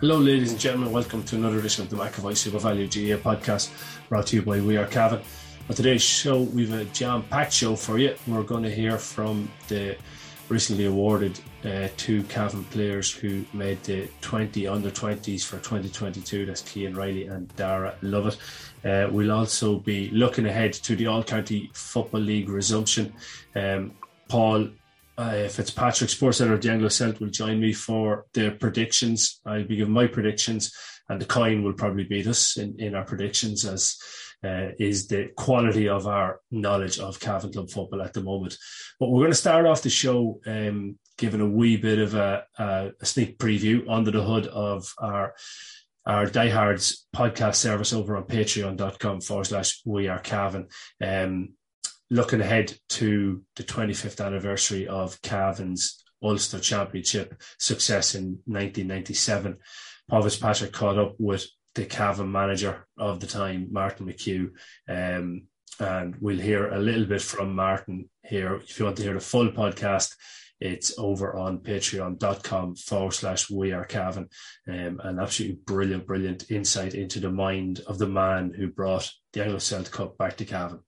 Hello, ladies and gentlemen. Welcome to another edition of the McAvoy Super Value GAA podcast brought to you by We Are Cavan. On today's show, we've a jam packed show for you. We're going to hear from the recently awarded uh, two Cavan players who made the 20 under 20s for 2022. That's Cian Riley and Dara Lovett. Uh, we'll also be looking ahead to the All County Football League resumption. Um, Paul uh, Fitzpatrick, sports editor of the Anglo Celt, will join me for the predictions. I'll be giving my predictions, and the coin will probably beat us in, in our predictions, as uh, is the quality of our knowledge of Cavan Club football at the moment. But we're going to start off the show um, giving a wee bit of a, a, a sneak preview under the hood of our our diehards podcast service over on patreon.com forward slash we are Cavan. Um, looking ahead to the 25th anniversary of Cavan's Ulster Championship success in 1997, Paul Patrick caught up with the Cavan manager of the time, Martin McHugh. Um, and we'll hear a little bit from Martin here. If you want to hear the full podcast, it's over on patreon.com forward slash we are Cavan. Um, an absolutely brilliant, brilliant insight into the mind of the man who brought the Anglo Celt Cup back to Cavan.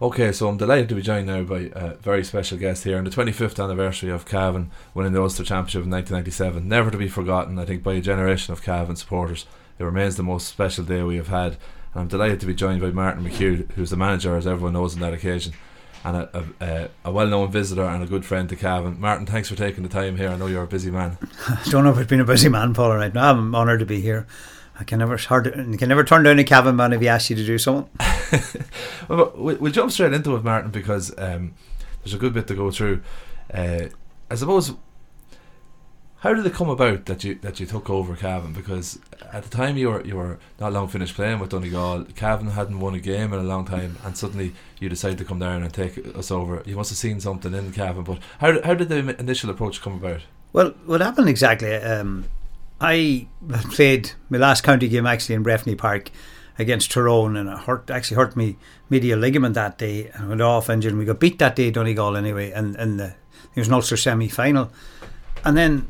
Okay, so I'm delighted to be joined now by a very special guest here on the 25th anniversary of Cavan winning the Ulster Championship in 1997. Never to be forgotten, I think, by a generation of Cavan supporters. It remains the most special day we have had, and I'm delighted to be joined by Martin McHugh, who's the manager, as everyone knows, on that occasion, and a, a, a well-known visitor and a good friend to Cavan. Martin, thanks for taking the time here. I know you're a busy man. I don't know if I've been a busy man, Paul. Right now, I'm honoured to be here. I can never hard to, can never turn down a Cavan man if he asks you to do something. well, we'll jump straight into it, Martin, because um, there's a good bit to go through. Uh, I suppose, how did it come about that you that you took over Cavan? Because at the time you were you were not long finished playing with Donegal. Cavan hadn't won a game in a long time, and suddenly you decided to come down and take us over. You must have seen something in Cavan. But how how did the initial approach come about? Well, what happened exactly? Um, I played my last county game actually in Breffni Park against Tyrone and it hurt actually hurt me medial ligament that day and I went off injured and we got beat that day Donegal anyway and the it was an Ulster semi final and then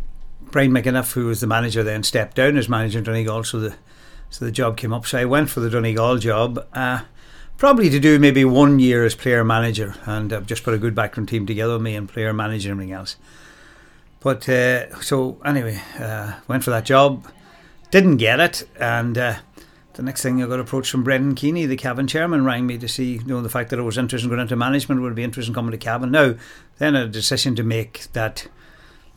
Brian McEniff who was the manager then stepped down as manager in Donegal so the so the job came up. So I went for the Donegal job uh, probably to do maybe one year as player manager and I've just put a good background team together with me and player manager and everything else but uh, so anyway, uh, went for that job, didn't get it, and uh, the next thing I got approached from Brendan Keeney, the Cavan chairman, rang me to see you know the fact that I was interested in going into management would be interested in coming to Cavan. Now, then a decision to make that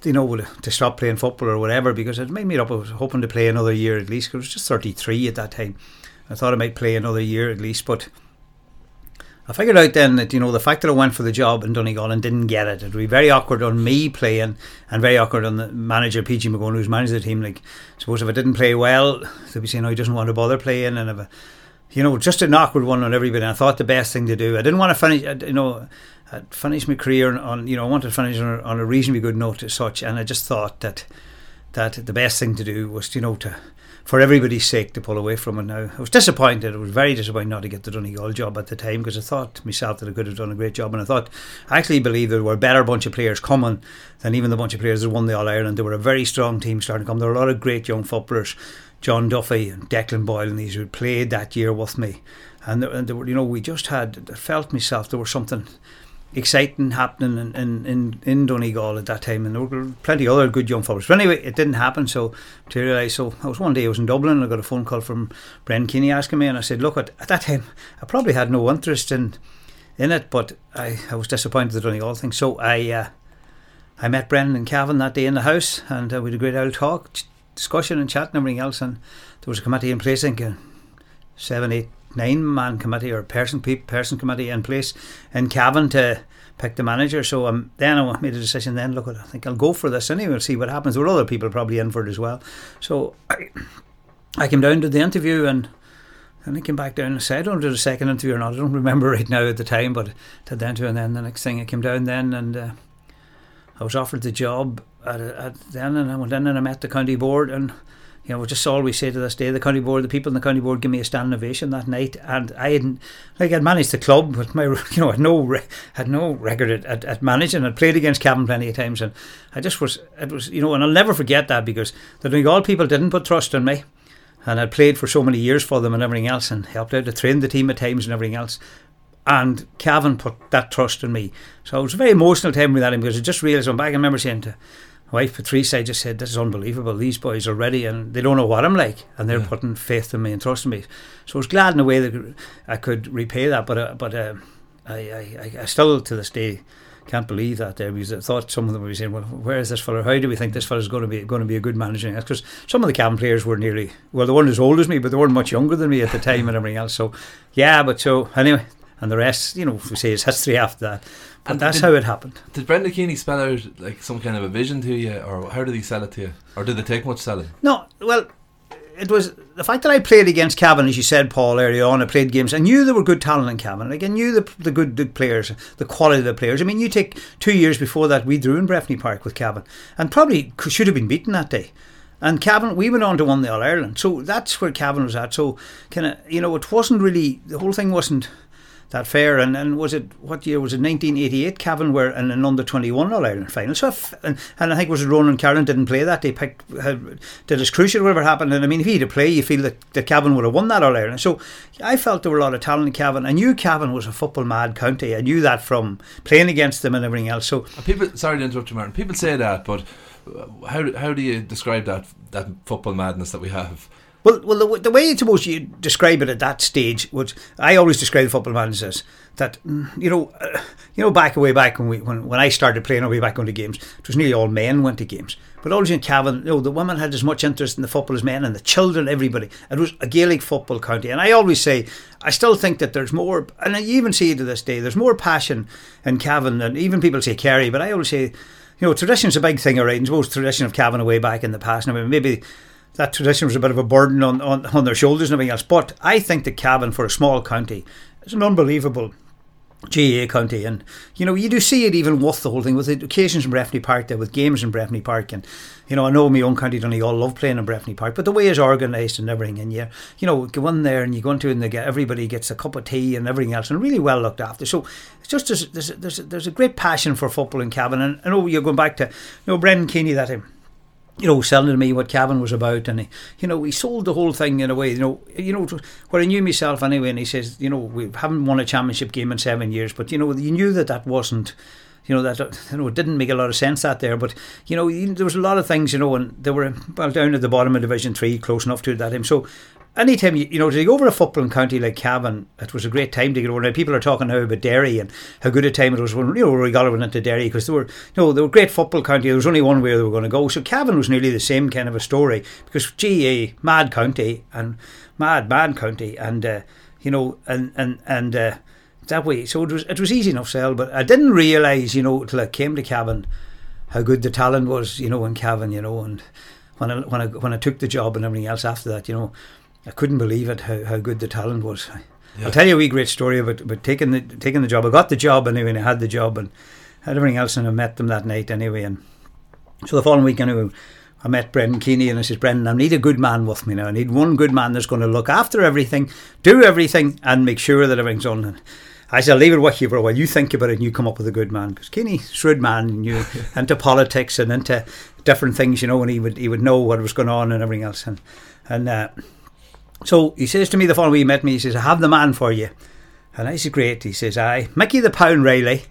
you know to stop playing football or whatever because it made me up. I was hoping to play another year at least. I was just thirty three at that time. I thought I might play another year at least, but I figured out then that you know the fact that I went for the job in Donegal and didn't get it, it would be very awkward on me playing and very awkward on the manager PJ McGowan who's managed the team. Like, suppose if I didn't play well, they'd be saying, "Oh, he doesn't want to bother playing," and if I, you know, just an awkward one on everybody. I thought the best thing to do. I didn't want to finish, you know, I'd finish my career on, you know, I wanted to finish on a, on a reasonably good note as such, and I just thought that that the best thing to do was, you know, to for everybody's sake to pull away from it now. I was disappointed. I was very disappointed not to get the Donegal job at the time because I thought myself that I could have done a great job. And I thought, I actually believe there were a better bunch of players coming than even the bunch of players that won the All Ireland. There were a very strong team starting to come. There were a lot of great young footballers, John Duffy and Declan Boyle and these who played that year with me. And, there, and there were, you know, we just had, I felt myself there was something exciting happening in, in, in, in Donegal at that time, and there were plenty of other good young footballers. But anyway, it didn't happen, so materialised. So I was one day I was in Dublin, and I got a phone call from Bren Keeney asking me, and I said, "Look, at, at that time, I probably had no interest in in it, but I, I was disappointed the Donegal thing. So I uh, I met Brendan and Cavan that day in the house, and uh, we had a great old talk. discussion and chat and everything else, and there was a committee in place, I think, uh, seven, eight, nine man committee or person person committee in place in Cavan to pick the manager. So um, then I made a decision. Then look, I think I'll go for this anyway. We'll see what happens. There were other people probably in for it as well. So I, I came down to the interview and. And I came back down and said, I don't know the second interview or not. I don't remember right now at the time, but to the interview. And then the next thing I came down then and uh, I was offered the job at, at then and I went in and I met the county board and you know, just we say to this day. The county board, the people in the county board, give me a standing ovation that night, and I hadn't like I'd managed the club, but my you know had no had no record at, at, at, managing. I'd played against Cavan plenty of times, and I just was it was you know, and I'll never forget that because the Donegal people didn't put trust in me, and I'd played for so many years for them and everything else, and helped out to train the team at times and everything else. And Cavan put that trust in me, so it was a very emotional time with that because I just realised. I'm back. I remember saying to wife Patrice, I just said, "This is unbelievable. These boys are ready, and they don't know what I'm like, and they're yeah. putting faith in me and trusting me." So I was glad in a way that I could repay that, but uh, but uh, I, I I still to this day can't believe that there because I thought some of them would be saying, "Well, where is this fella? How do we think this fella's going to be going to be a good manager?" Because some of the Cavan players were nearly well, they weren't as old as me, but they weren't much younger than me at the time and everything else. So yeah, but so anyway, and the rest, you know, we say is history after that. But and that's did, how it happened. Did Brendan Keeney spell out like some kind of a vision to you, or how did he sell it to you, or did they take much selling? No, well, it was the fact that I played against Cavan, as you said, Paul, earlier on. I played games. I knew there were good talent in Cavan. Like I knew the the good, good players, the quality of the players. I mean, you take two years before that, we drew in Breffni Park with Cavan, and probably should have been beaten that day. And Cavan, we went on to win the All Ireland, so that's where Cavan was at. So kind of, you know, it wasn't really the whole thing wasn't that fair. And, and was it what year was it? 1988. Cavan were in an under 21 All Ireland final. So if, and, and I think was it Ronan Carolan didn't play that. They picked had, did as crucial whatever happened. And I mean, if he had to play, you feel that, that Cavan would have won that All Ireland. So I felt there were a lot of talent in Cavan. I knew Cavan was a football mad county. I knew that from playing against them and everything else. So people, sorry to interrupt you, Martin. People say that, but uh, how how do you describe that that football madness that we have? Well, well, the, the way suppose you describe it at that stage, which I always describe football managers as that, mm, you know, uh, you know, back away back when we when, when I started playing, away back on the games, it was nearly all men went to games. But always in Cavan, you know, the women had as much interest in the football as men, and the children, everybody. It was a Gaelic football county, and I always say, I still think that there's more, and I even see to this day. There's more passion in Cavan than even people say Kerry, but I always say, you know, tradition's a big thing, right? And suppose tradition of Cavan way back in the past. I mean, maybe that tradition was a bit of a burden on, on, on their shoulders and everything else. But I think that Cavan, for a small county, is an unbelievable GAA county. And, you know, you do see it even with the whole thing, with the occasions in Breffni Park there, with games in Breffni Park. And, you know, I know my own county Donegal all love playing in Breffni Park, but the way it's organised and everything, and you, you know, go in there and you go into it and they get, everybody gets a cup of tea and everything else, and really well looked after. So it's just, there's, there's, there's, there's a great passion for football in Cavan. And I know oh, you're going back to, you know, Brendan Keeney that time you know, selling to me what Cavan was about, and he, you know, he sold the whole thing in a way, you know, you know, where I knew myself anyway. And he says, you know, we haven't won a championship game in seven years, but you know, you knew that that wasn't, you know, that you know, it didn't make a lot of sense that there. But you know, there was a lot of things, you know, and they were well down at the bottom of Division Three, close enough to that him. So anytime you, you know to go over a footballing county like Cavan, it was a great time to get over. Now people are talking now about Derry and how good a time it was when you know Rory Gallagher went into Derry because they were you know they were great football county. There was only one way they were going to go. So Cavan was nearly the same kind of a story because GAA mad county and mad mad county and uh, you know and and and. Uh, that way, so it was it was easy enough sell, but I didn't realise, you know, till I came to Cavan, how good the talent was, you know, in Cavan, you know, and when I when I when I took the job and everything else after that, you know, I couldn't believe it how, how good the talent was. Yeah. I'll tell you a wee great story about, about taking the taking the job. I got the job anyway, and I had the job and had everything else, and I met them that night anyway. And so the following week, anyway, I met Brendan Keeney, and I said, Brendan, I need a good man with me now. I need one good man that's going to look after everything, do everything, and make sure that everything's on. And I said, I'll leave it with you for a while. You think about it, and you come up with a good man. Because Keeney, shrewd man, and you into politics and into different things, you know, and he would he would know what was going on and everything else. And and uh, so he says to me the following week he met me, he says, I have the man for you. And I said, Great. He says, I Mickey the Pound Riley.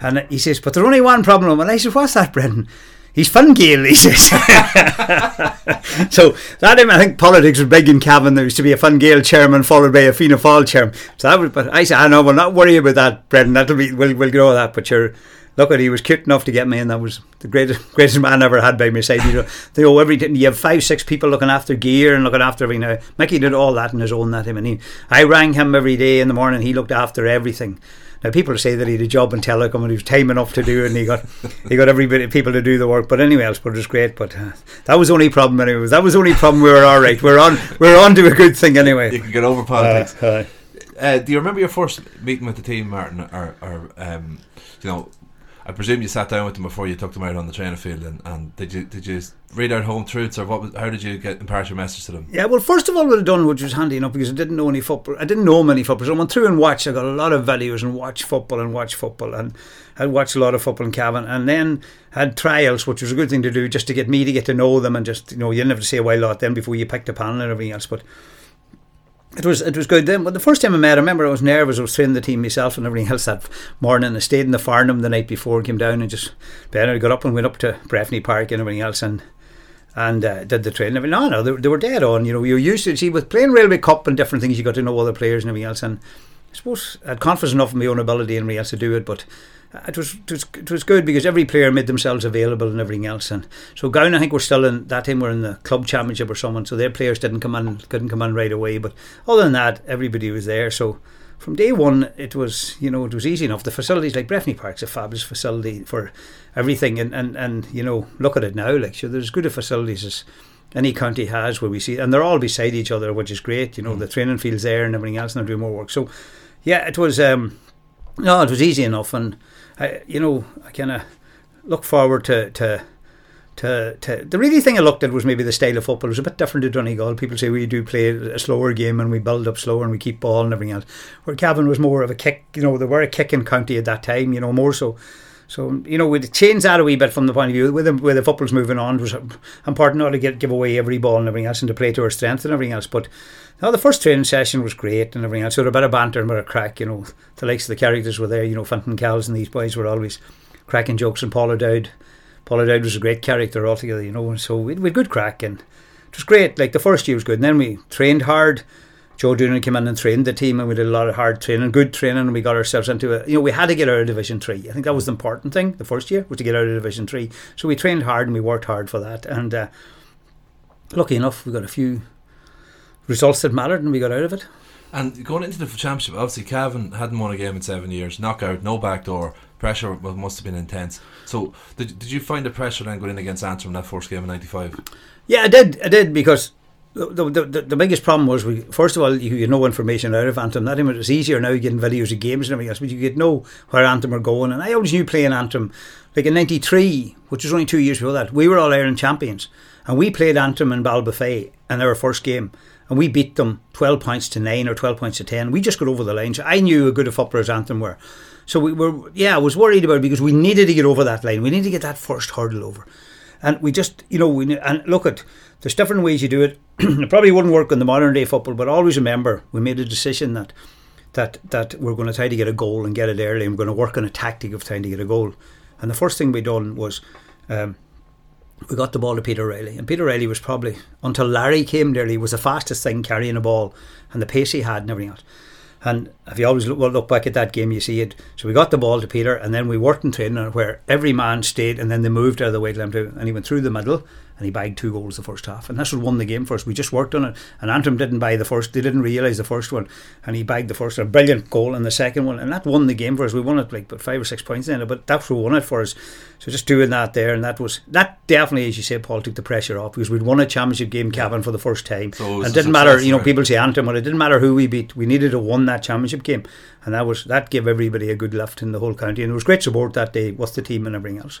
And he says, But there's only one problem. And I said, What's that, Brendan? He's Fine Gael, he says. so that I think politics was big in Cavan. There used to be a Fine Gael chairman followed by a Fianna Fáil chairman. So that was, but I said, ah, I know, we'll not worry about that, Brendan. That'll be, we'll, we'll grow that. But you're, look at he was cute enough to get me, and that was the greatest greatest man I ever had by my side. You know, they know everything. You have five, six people looking after gear and looking after everything. Now, Mickey did all that in his own that him, and he, I rang him every day in the morning. He looked after everything. Now people say that he had a job in telecom and he was time enough to do it, and he got he got every bit of people to do the work. But anyway, else, but it was great. But uh, that was the only problem anyway. That was the only problem. We were all right. We're on. We're on to a good thing anyway. You can get over politics. Uh, uh, do you remember your first meeting with the team, Martin, or, or um, you know? I presume you sat down with them before you took them out on the training field, and, and did you did you read out home truths, or what? How did you get impart your message to them? Yeah, well, first of all, what I done, which was handy enough, because I didn't know any football. I didn't know many footballers. I went through and watched. I got a lot of values and watched football and watched football, and I watched a lot of football in Cavan, and then had trials, which was a good thing to do, just to get me to get to know them, and just you know, you didn't have to say a while lot then before you picked a panel and everything else, but it was it was good then. But the first time I met, I remember I was nervous. I was training the team myself and everything else that morning. I stayed in the Farnham the night before, came down and just then got up and went up to Breffni Park and everything else and and uh, did the training. I mean, No, no, they, they were dead on. You know, you're used to see with playing Railway Cup and different things. You got to know other players and everything else. And I suppose I had confidence enough in my own ability and everything else to do it, but it was, it was it was good because every player made themselves available and everything else. And so Gowna, I think we're still in that time we're in the club championship or someone, so their players didn't come in couldn't come in right away. But other than that, everybody was there. So from day one, it was you know it was easy enough. The facilities like Breffni Park's a fabulous facility for everything, and and and you know look at it now, like so there's good facilities as any county has where we see, and they're all beside each other, which is great. You know mm. the training fields there and everything else, and they're doing more work. So yeah, it was. um no, it was easy enough, and I, you know, I kind of look forward to, to to, to the really thing I looked at was maybe the style of football it was a bit different to Donegal. People say we do play a slower game and we build up slower and we keep ball and everything else. Where Cavan was more of a kick, you know, they were a kicking county at that time, you know, more so. So you know, we'd change that a wee bit from the point of view with the, with the football's moving on. It was important not to get give away every ball and everything else and to play to our strength and everything else. But now the first training session was great and everything else. So a bit of banter and a bit of crack, you know. The likes of the characters were there, you know, Fintan Kells and these boys were always cracking jokes and Paul O'Dowd. Paul O'Dowd was a great character altogether, you know, and so we had good crack and it was great. Like the first year was good. And then we trained hard. Joe Doonan came in and trained the team, and we did a lot of hard training, good training, and we got ourselves into it. You know, we had to get out of Division Three. I think that was the important thing. The first year was to get out of Division Three, so we trained hard and we worked hard for that. And uh, lucky enough, we got a few results that mattered and we got out of it. And going into the championship, obviously Cavan hadn't won a game in seven years. Knockout, no backdoor. Pressure must have been intense. So, did, did you find the pressure then going in against Antrim in that first game in '95? Yeah, I did. I did because the, the, the, biggest problem was we first of all you had no information out of Antrim. That it was easier now getting videos of games and everything else, but you could know where Antrim were going. And I always knew playing Antrim, like in '93, which was only two years before that, we were all Ireland champions, and we played Antrim in Ballybofey in our first game and we beat them 12 points to 9 or 12 points to 10. We just got over the line. So I knew a good a footballers Antrim were. So we were, yeah, I was worried about it because we needed to get over that line. We needed to get that first hurdle over. And we just, you know, we and look at there's different ways you do it. it probably wouldn't work in the modern day football, but always remember we made a decision that that that we're going to try to get a goal and get it early. And we're going to work on a tactic of trying to get a goal. And the first thing we done was um, we got the ball to Peter Riley, and Peter Riley was probably until Larry came there, he was the fastest thing carrying a ball and the pace he had and everything else. And if you always look, well, look back at that game, you see it. So we got the ball to Peter, and then we worked in training where every man stayed, and then they moved out of the way to him, and he went through the middle, and he bagged two goals the first half, and that's what won the game for us. We just worked on it, and Antrim didn't buy the first; they didn't realise the first one, and he bagged the first, a brilliant goal in the second one, and that won the game for us. We won it like but five or six points in it, but that's what won it for us. So just doing that there, and that was that definitely, as you say, Paul took the pressure off. Because we'd won a championship game, Cavan, for the first time, so and it didn't matter. You know, people say Antrim, but it didn't matter who we beat. We needed to win that championship game, and that was that gave everybody a good lift in the whole county, and it was great support that day with the team and everything else.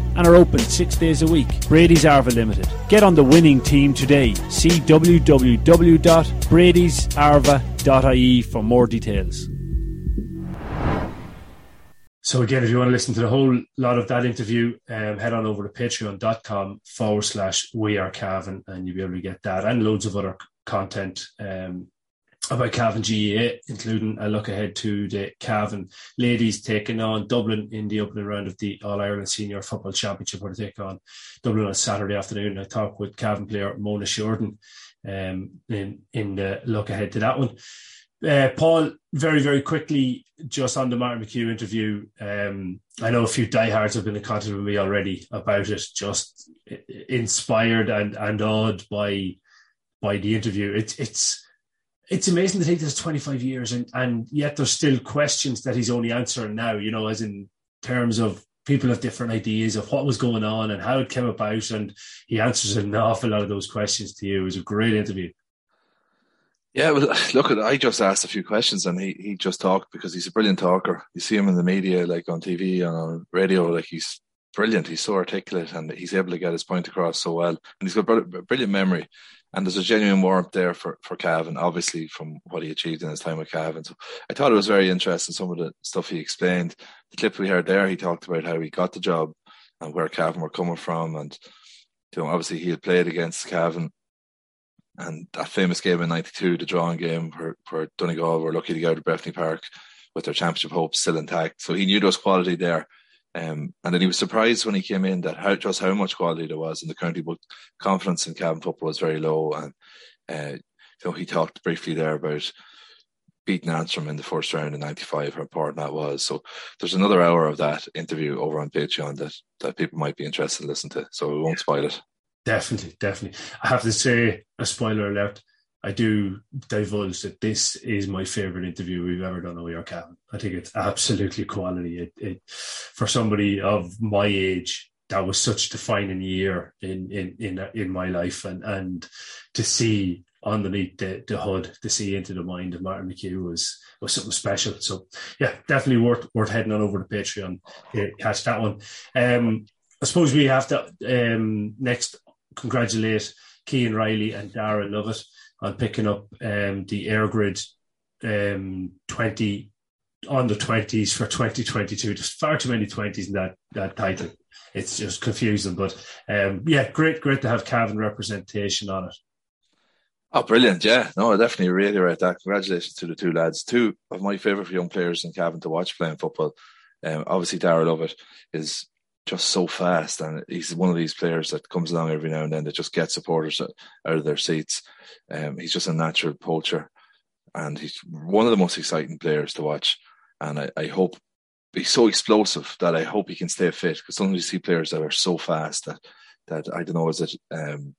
and are open six days a week. Brady's Arva Limited. Get on the winning team today. See www.bradysarva.ie for more details. So again, if you want to listen to the whole lot of that interview, um, head on over to patreon.com forward slash we are Cavan and you'll be able to get that and loads of other content um, about Cavan GAA, including a look ahead to the Cavan ladies taking on Dublin in the opening round of the All Ireland Senior Football Championship, where they take on Dublin on Saturday afternoon. I talked with Cavan player Mona Shorten um, in, in the look ahead to that one. Uh, Paul, very, very quickly, just on the Martin McHugh interview, um, I know a few diehards have been in contact with me already about it, just inspired and, and awed by by the interview. It's it's it's amazing to think this 25 years and, and yet there's still questions that he's only answering now, you know, as in terms of people have different ideas of what was going on and how it came about. And he answers an awful lot of those questions to you. It was a great interview. Yeah, well, look, I just asked a few questions and he, he just talked because he's a brilliant talker. You see him in the media, like on TV and on radio, like he's brilliant. He's so articulate and he's able to get his point across so well. And he's got brilliant memory. And there's a genuine warmth there for, for Cavan, obviously, from what he achieved in his time with Cavan. So I thought it was very interesting, some of the stuff he explained. The clip we heard there, he talked about how he got the job and where Cavan were coming from. And, you know, obviously he had played against Cavan. And that famous game in 92, the drawing game where, where Donegal were lucky to go to Breffni Park with their championship hopes still intact. So he knew there was quality there. Um, and then he was surprised when he came in that how just how much quality there was in the county, but confidence in Cavan football was very low. And uh, you know, he talked briefly there about beating Antrim in the first round in '95, how important that was. So there's another hour of that interview over on Patreon that that people might be interested to listen to. So we won't spoil it. Definitely, definitely. I have to say a spoiler alert. I do divulge that this is my favorite interview we've ever done on We. I think it's absolutely quality. It, it, for somebody of my age, that was such a defining year in in in in my life, and and to see underneath the, the hood, to see into the mind of Martin McHugh was was something special. So yeah, definitely worth worth heading on over to Patreon to catch that one. Um, I suppose we have to um, next congratulate Cian Riley and Dara Lovett on picking up um, the EirGrid um, 20 on the 20s for 2022. Just far too many 20s in that, that title. It's just confusing. But um, yeah, great, great to have Cavan representation on it. Oh, brilliant. Yeah, no, I definitely reiterate that. Congratulations to the two lads. Two of my favourite young players in Cavan to watch playing football. Um, obviously, Dara Lovett is just so fast, and he's one of these players that comes along every now and then that just gets supporters out of their seats. Um, he's just a natural poacher, and he's one of the most exciting players to watch. And I, I hope he's so explosive that I hope he can stay fit because sometimes you see players that are so fast that that I don't know is it um,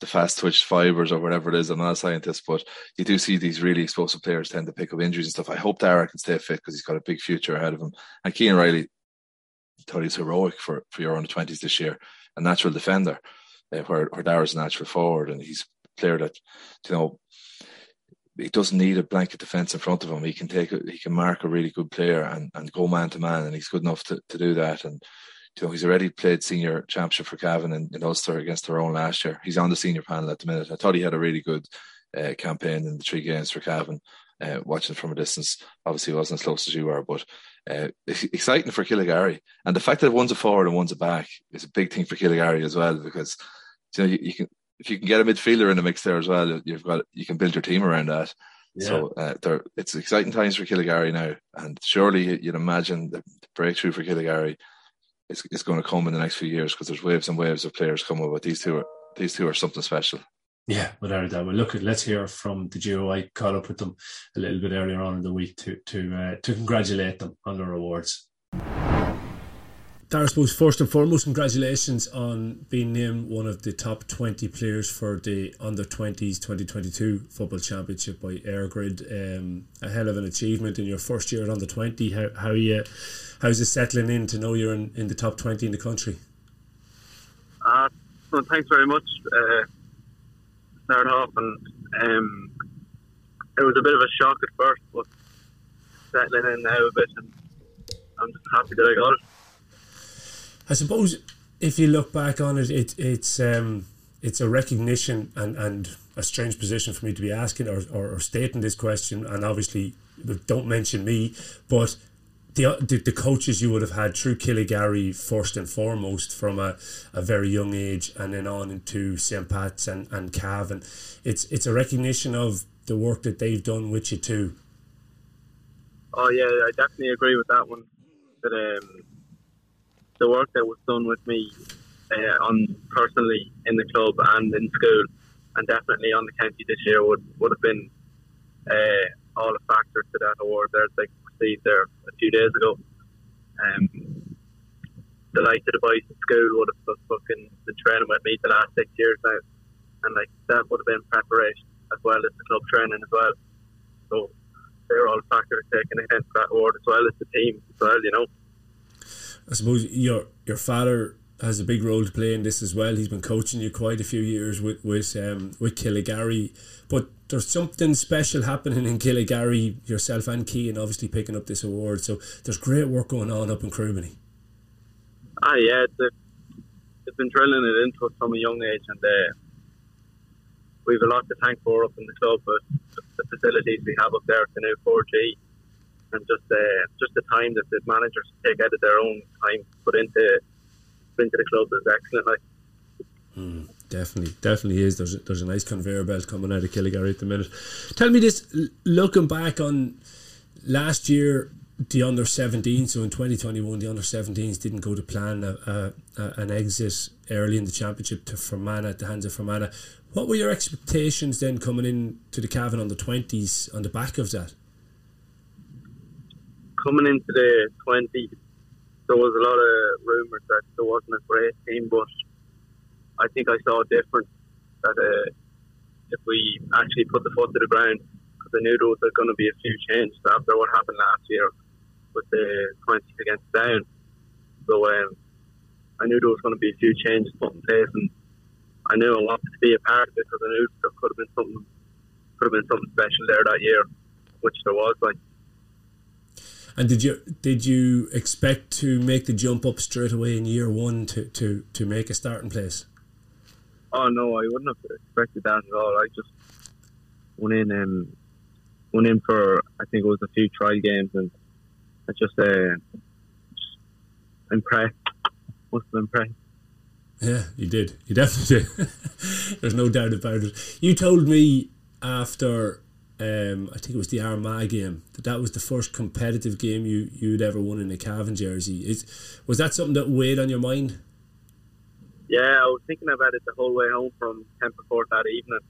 the fast twitch fibers or whatever it is. I'm not a scientist, but you do see these really explosive players tend to pick up injuries and stuff. I hope Dara can stay fit because he's got a big future ahead of him. And Cian Riley, thought he's heroic for for your under twenties this year, a natural defender, uh, where where Dara's a natural forward, and he's a player that you know he doesn't need a blanket defence in front of him. He can take a, he can mark a really good player and, and go man to man, and he's good enough to, to do that. And you know he's already played senior championship for Cavan in, in Ulster against Tyrone last year. He's on the senior panel at the minute. I thought he had a really good uh, campaign in the three games for Cavan. Uh, watching from a distance, obviously he wasn't as close as you were, but uh, exciting for Killygarry. And the fact that one's a forward and one's a back is a big thing for Killygarry as well, because you know you, you, can if you can get a midfielder in the mix there as well, you've got you can build your team around that. Yeah. So uh, it's exciting times for Killygarry now, and surely you'd imagine the breakthrough for Killygarry is, is going to come in the next few years because there's waves and waves of players coming, but these two are these two are something special. Yeah, without a doubt. Well, look, at let's hear from the GO. I caught up with them a little bit earlier on in the week to to uh, to congratulate them on their awards. Dara, I suppose first and foremost, congratulations on being named one of the top 20 players for the Under 20s 2022 Football Championship by EirGrid. Um, a hell of an achievement in your first year at Under 20. How, how you, how's it settling in to know you're in, in the top 20 in the country? Uh, well, thanks very much. Uh, start off, and um, it was a bit of a shock at first, but settling in now a bit, and I'm just happy that I got it. I suppose if you look back on it, it it's um, it's a recognition and, and a strange position for me to be asking or, or, or stating this question, and obviously don't mention me, but the, the, the coaches you would have had through Killygarry first and foremost from a, a very young age and then on into St. Pat's and, and Cavan. It's it's a recognition of the work that they've done with you too. Oh yeah, I definitely agree with that one. That um, the work that was done with me uh, on personally in the club and in school, and definitely on the county this year would would have been uh, all a factor to that award there they received there a few days ago. Um, the likes of the boys in school would have fucking been training with me the last six years now, and like that would have been preparation as well as the club training as well. So they're all factors taken against that award as well as the team as well, you know. I suppose your your father has a big role to play in this as well. He's been coaching you quite a few years with with um, with Killygarry, but there's something special happening in Killygarry. Yourself and Cian obviously picking up this award, so there's great work going on up in Crubany. Ah, yeah, they've been drilling it into us from a young age, and uh, we've a lot to thank for up in the club. But the facilities we have up there at the new 4G, and just uh, just the time that the managers take out of their own time put into into the club is excellent. Like. Mm, definitely, definitely is. There's a, there's a nice conveyor belt coming out of Killygarry at the minute. Tell me this: looking back on last year, the under 17, so in 2021, the under 17s didn't go to plan a, a, a, an exit early in the championship to Fermanagh at the hands of Fermanagh. What were your expectations then coming in to the Cavan on the 20s on the back of that? Coming into the 20s, there was a lot of rumours that there wasn't a great team, but I think I saw a difference that uh, if we actually put the foot to the ground, knew there was going to be a few changes after what happened last year with the 20 against Down. So um, I knew there was going to be a few changes put in place, and I knew I wanted to be a part of it because I knew there could have been something could have been something special there that year, which there was. Like and did you did you expect to make the jump up straight away in year one to, to, to make a starting place? Oh no, I wouldn't have expected that at all. I just went in and went in for I think it was a few trial games and I just uh, just impressed. Must have impressed. Yeah, you did. You definitely did. There's no doubt about it. You told me after um, I think it was the Armagh game. That that was the first competitive game you you'd ever won in a Cavan jersey. Is was that something that weighed on your mind? Yeah, I was thinking about it the whole way home from Court that evening.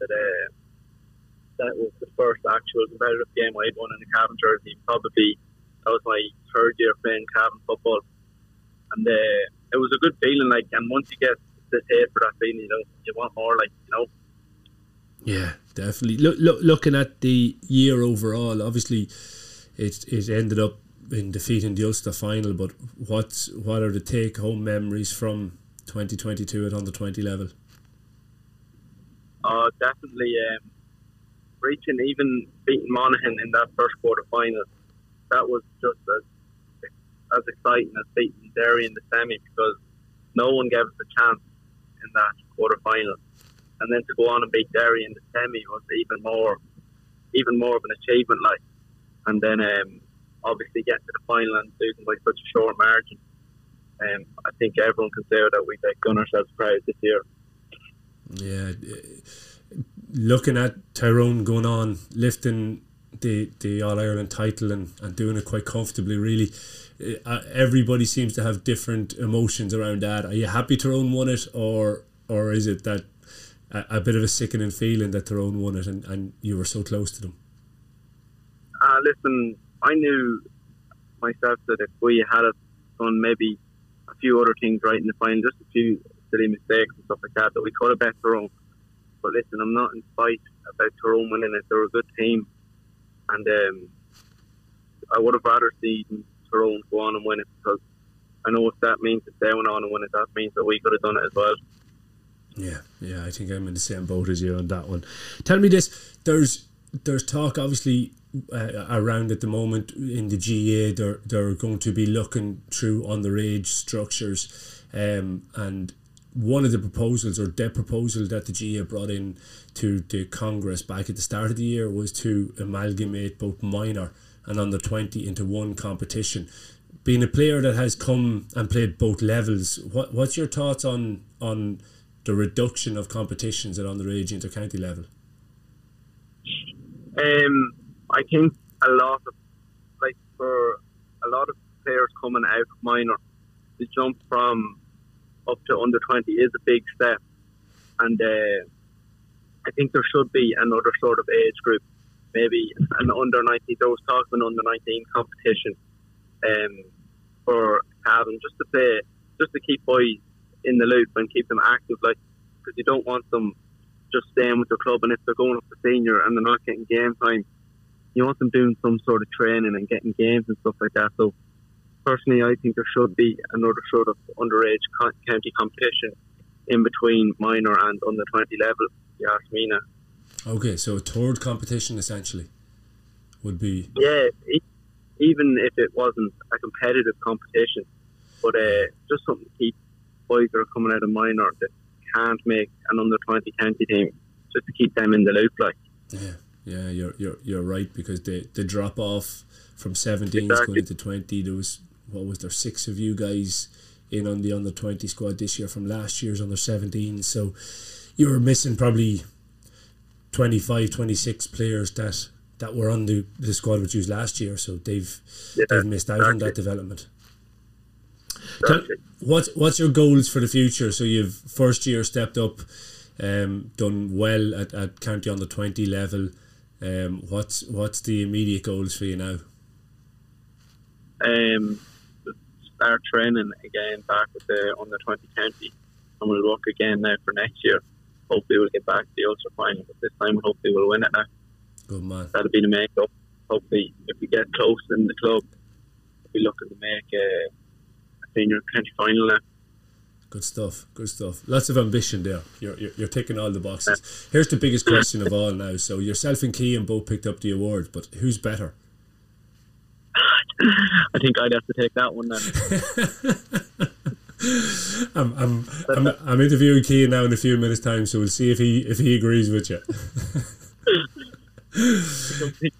That uh, that was the first actual competitive game I'd won in a Cavan jersey. Probably that was my third year playing Cavan football, and uh, it was a good feeling. Like, and once you get the taste for that feeling, you know, you want more. Like, you know. Yeah, definitely. Look, look, looking at the year overall, obviously, it it ended up in defeating the Ulster final. But what's what are the take home memories from 2022 at under 20 level? Oh, definitely. Um, reaching even beating Monaghan in that first quarter final, that was just as as exciting as beating Derry in the semi because no one gave us a chance in that quarter final and then to go on and beat Derry in the semi was even more, even more of an achievement. Like, and then um, obviously get to the final and losing by such a short margin. Um, I think everyone can say that we like done ourselves proud this year. Yeah, looking at Tyrone going on, lifting the the All Ireland title and, and doing it quite comfortably. Really, uh, everybody seems to have different emotions around that. Are you happy Tyrone won it, or or is it that a, a, bit of a sickening feeling that Tyrone won it and, and you were so close to them? Uh, listen, I knew myself that if we had a done maybe a few other things right in the final, just a few silly mistakes and stuff like that, that we could have bet Tyrone. But listen, I'm not in spite about Tyrone winning it. They're a good team. And um, I would have rather seen Tyrone go on and win it because I know what that means if they went on and win it. That means that we could have done it as well. Yeah, yeah, I think I'm in the same boat as you on that one. Tell me this: there's there's talk obviously uh, around at the moment in the GAA, They're they're going to be looking through underage structures, um, and one of the proposals or the proposal that the GAA brought in to the Congress back at the start of the year was to amalgamate both minor and under 20 into one competition. Being a player that has come and played both levels, what what's your thoughts on on the reduction of competitions at underage inter-county level? Um, I think a lot of like for a lot of players coming out of minor, the jump from up to under twenty is a big step, and uh, I think there should be another sort of age group, maybe an under nineteen. There was of an under nineteen competition, um, for Cavan just to play, just to keep boys in the loop and keep them active, like because you don't want them just staying with the club, and if they're going up to senior and they're not getting game time, you want them doing some sort of training and getting games and stuff like that. So personally, I think there should be another sort of underage county competition in between minor and under 20 level. You ask me now. Okay, so a third competition essentially would be. Yeah, even if it wasn't a competitive competition, but uh, just something to keep boys that are coming out of minor that can't make an under 20 county team, just to keep them in the loop. Like, yeah, yeah, you're you're you're right because the the drop off from 17 exactly. going into 20. There was what was there six of you guys in on the under 20 squad this year from last year's under 17. So you were missing probably 25, 26 players that that were on the, the squad which used last year. So they've yeah, they've missed out exactly. on that development. Exactly. What what's your goals for the future? So you've first year stepped up, um, done well at, at county on the twenty level. Um, what's what's the immediate goals for you now? Um, start training again back with the under twenty county, and we'll work again now for next year. Hopefully, we'll get back to the Ulster final, but this time, hopefully, we'll win it now. Good man. That'll be the make-up. Hopefully, if we get close in the club, we'll be looking to make a, a senior county final now. Good stuff. Good stuff. Lots of ambition there. You're, you're, you're ticking all the boxes. Here's the biggest question of all now. So yourself and Cian both picked up the award, but who's better? I think I'd have to take that one then. I'm, I'm, I'm, I'm interviewing Cian now in a few minutes' time, so we'll see if he if he agrees with you.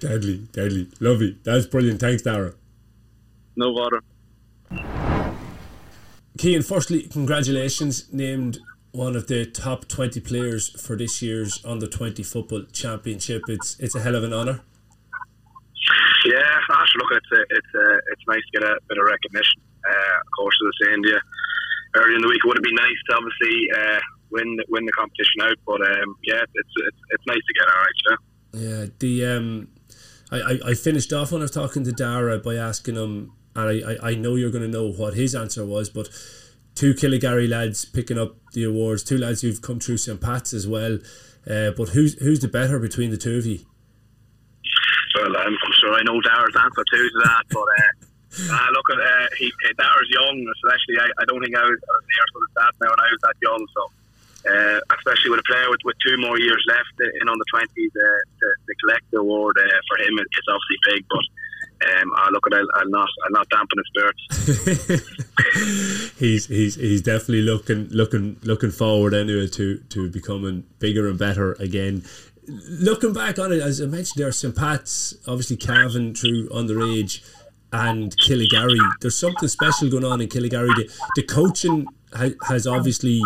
deadly, deadly, lovely. That's brilliant. Thanks, Dara. No bother. Cian, firstly, congratulations. Named one of the top 20 players for this year's under 20 football championship. It's it's a hell of an honour. Yeah, actually, look, it's a, it's a, it's nice to get a bit of recognition. Uh, of course, as I was saying to you earlier in the week, it would have been nice to obviously uh, win win the competition out. But um, yeah, it's, it's it's nice to get all right. Yeah. Yeah. The um, I, I finished off when I was talking to Dara by asking him, and I, I know you're going to know what his answer was, but two Killygarry lads picking up the awards, two lads who've come through St Pat's as well. Uh, but who's who's the better between the two of you? Well, I'm, I'm sure I know Dara's answer too to that, but uh, uh, look, uh, he, Dara's young, especially. I, I don't think I was, I was near to the stats now when I was that young, so uh, especially with a player with, with two more years left in on the 20s, uh, to, to collect the award uh, for him it's obviously big, but um, I look I'll, I'll not I'll not dampen his spirits. he's he's he's definitely looking looking looking forward anyway to to becoming bigger and better again. Looking back on it, as I mentioned, there are St Pat's, obviously Cavan through underage, and Killygarry. There's something special going on in Killygarry. The, the coaching ha- has obviously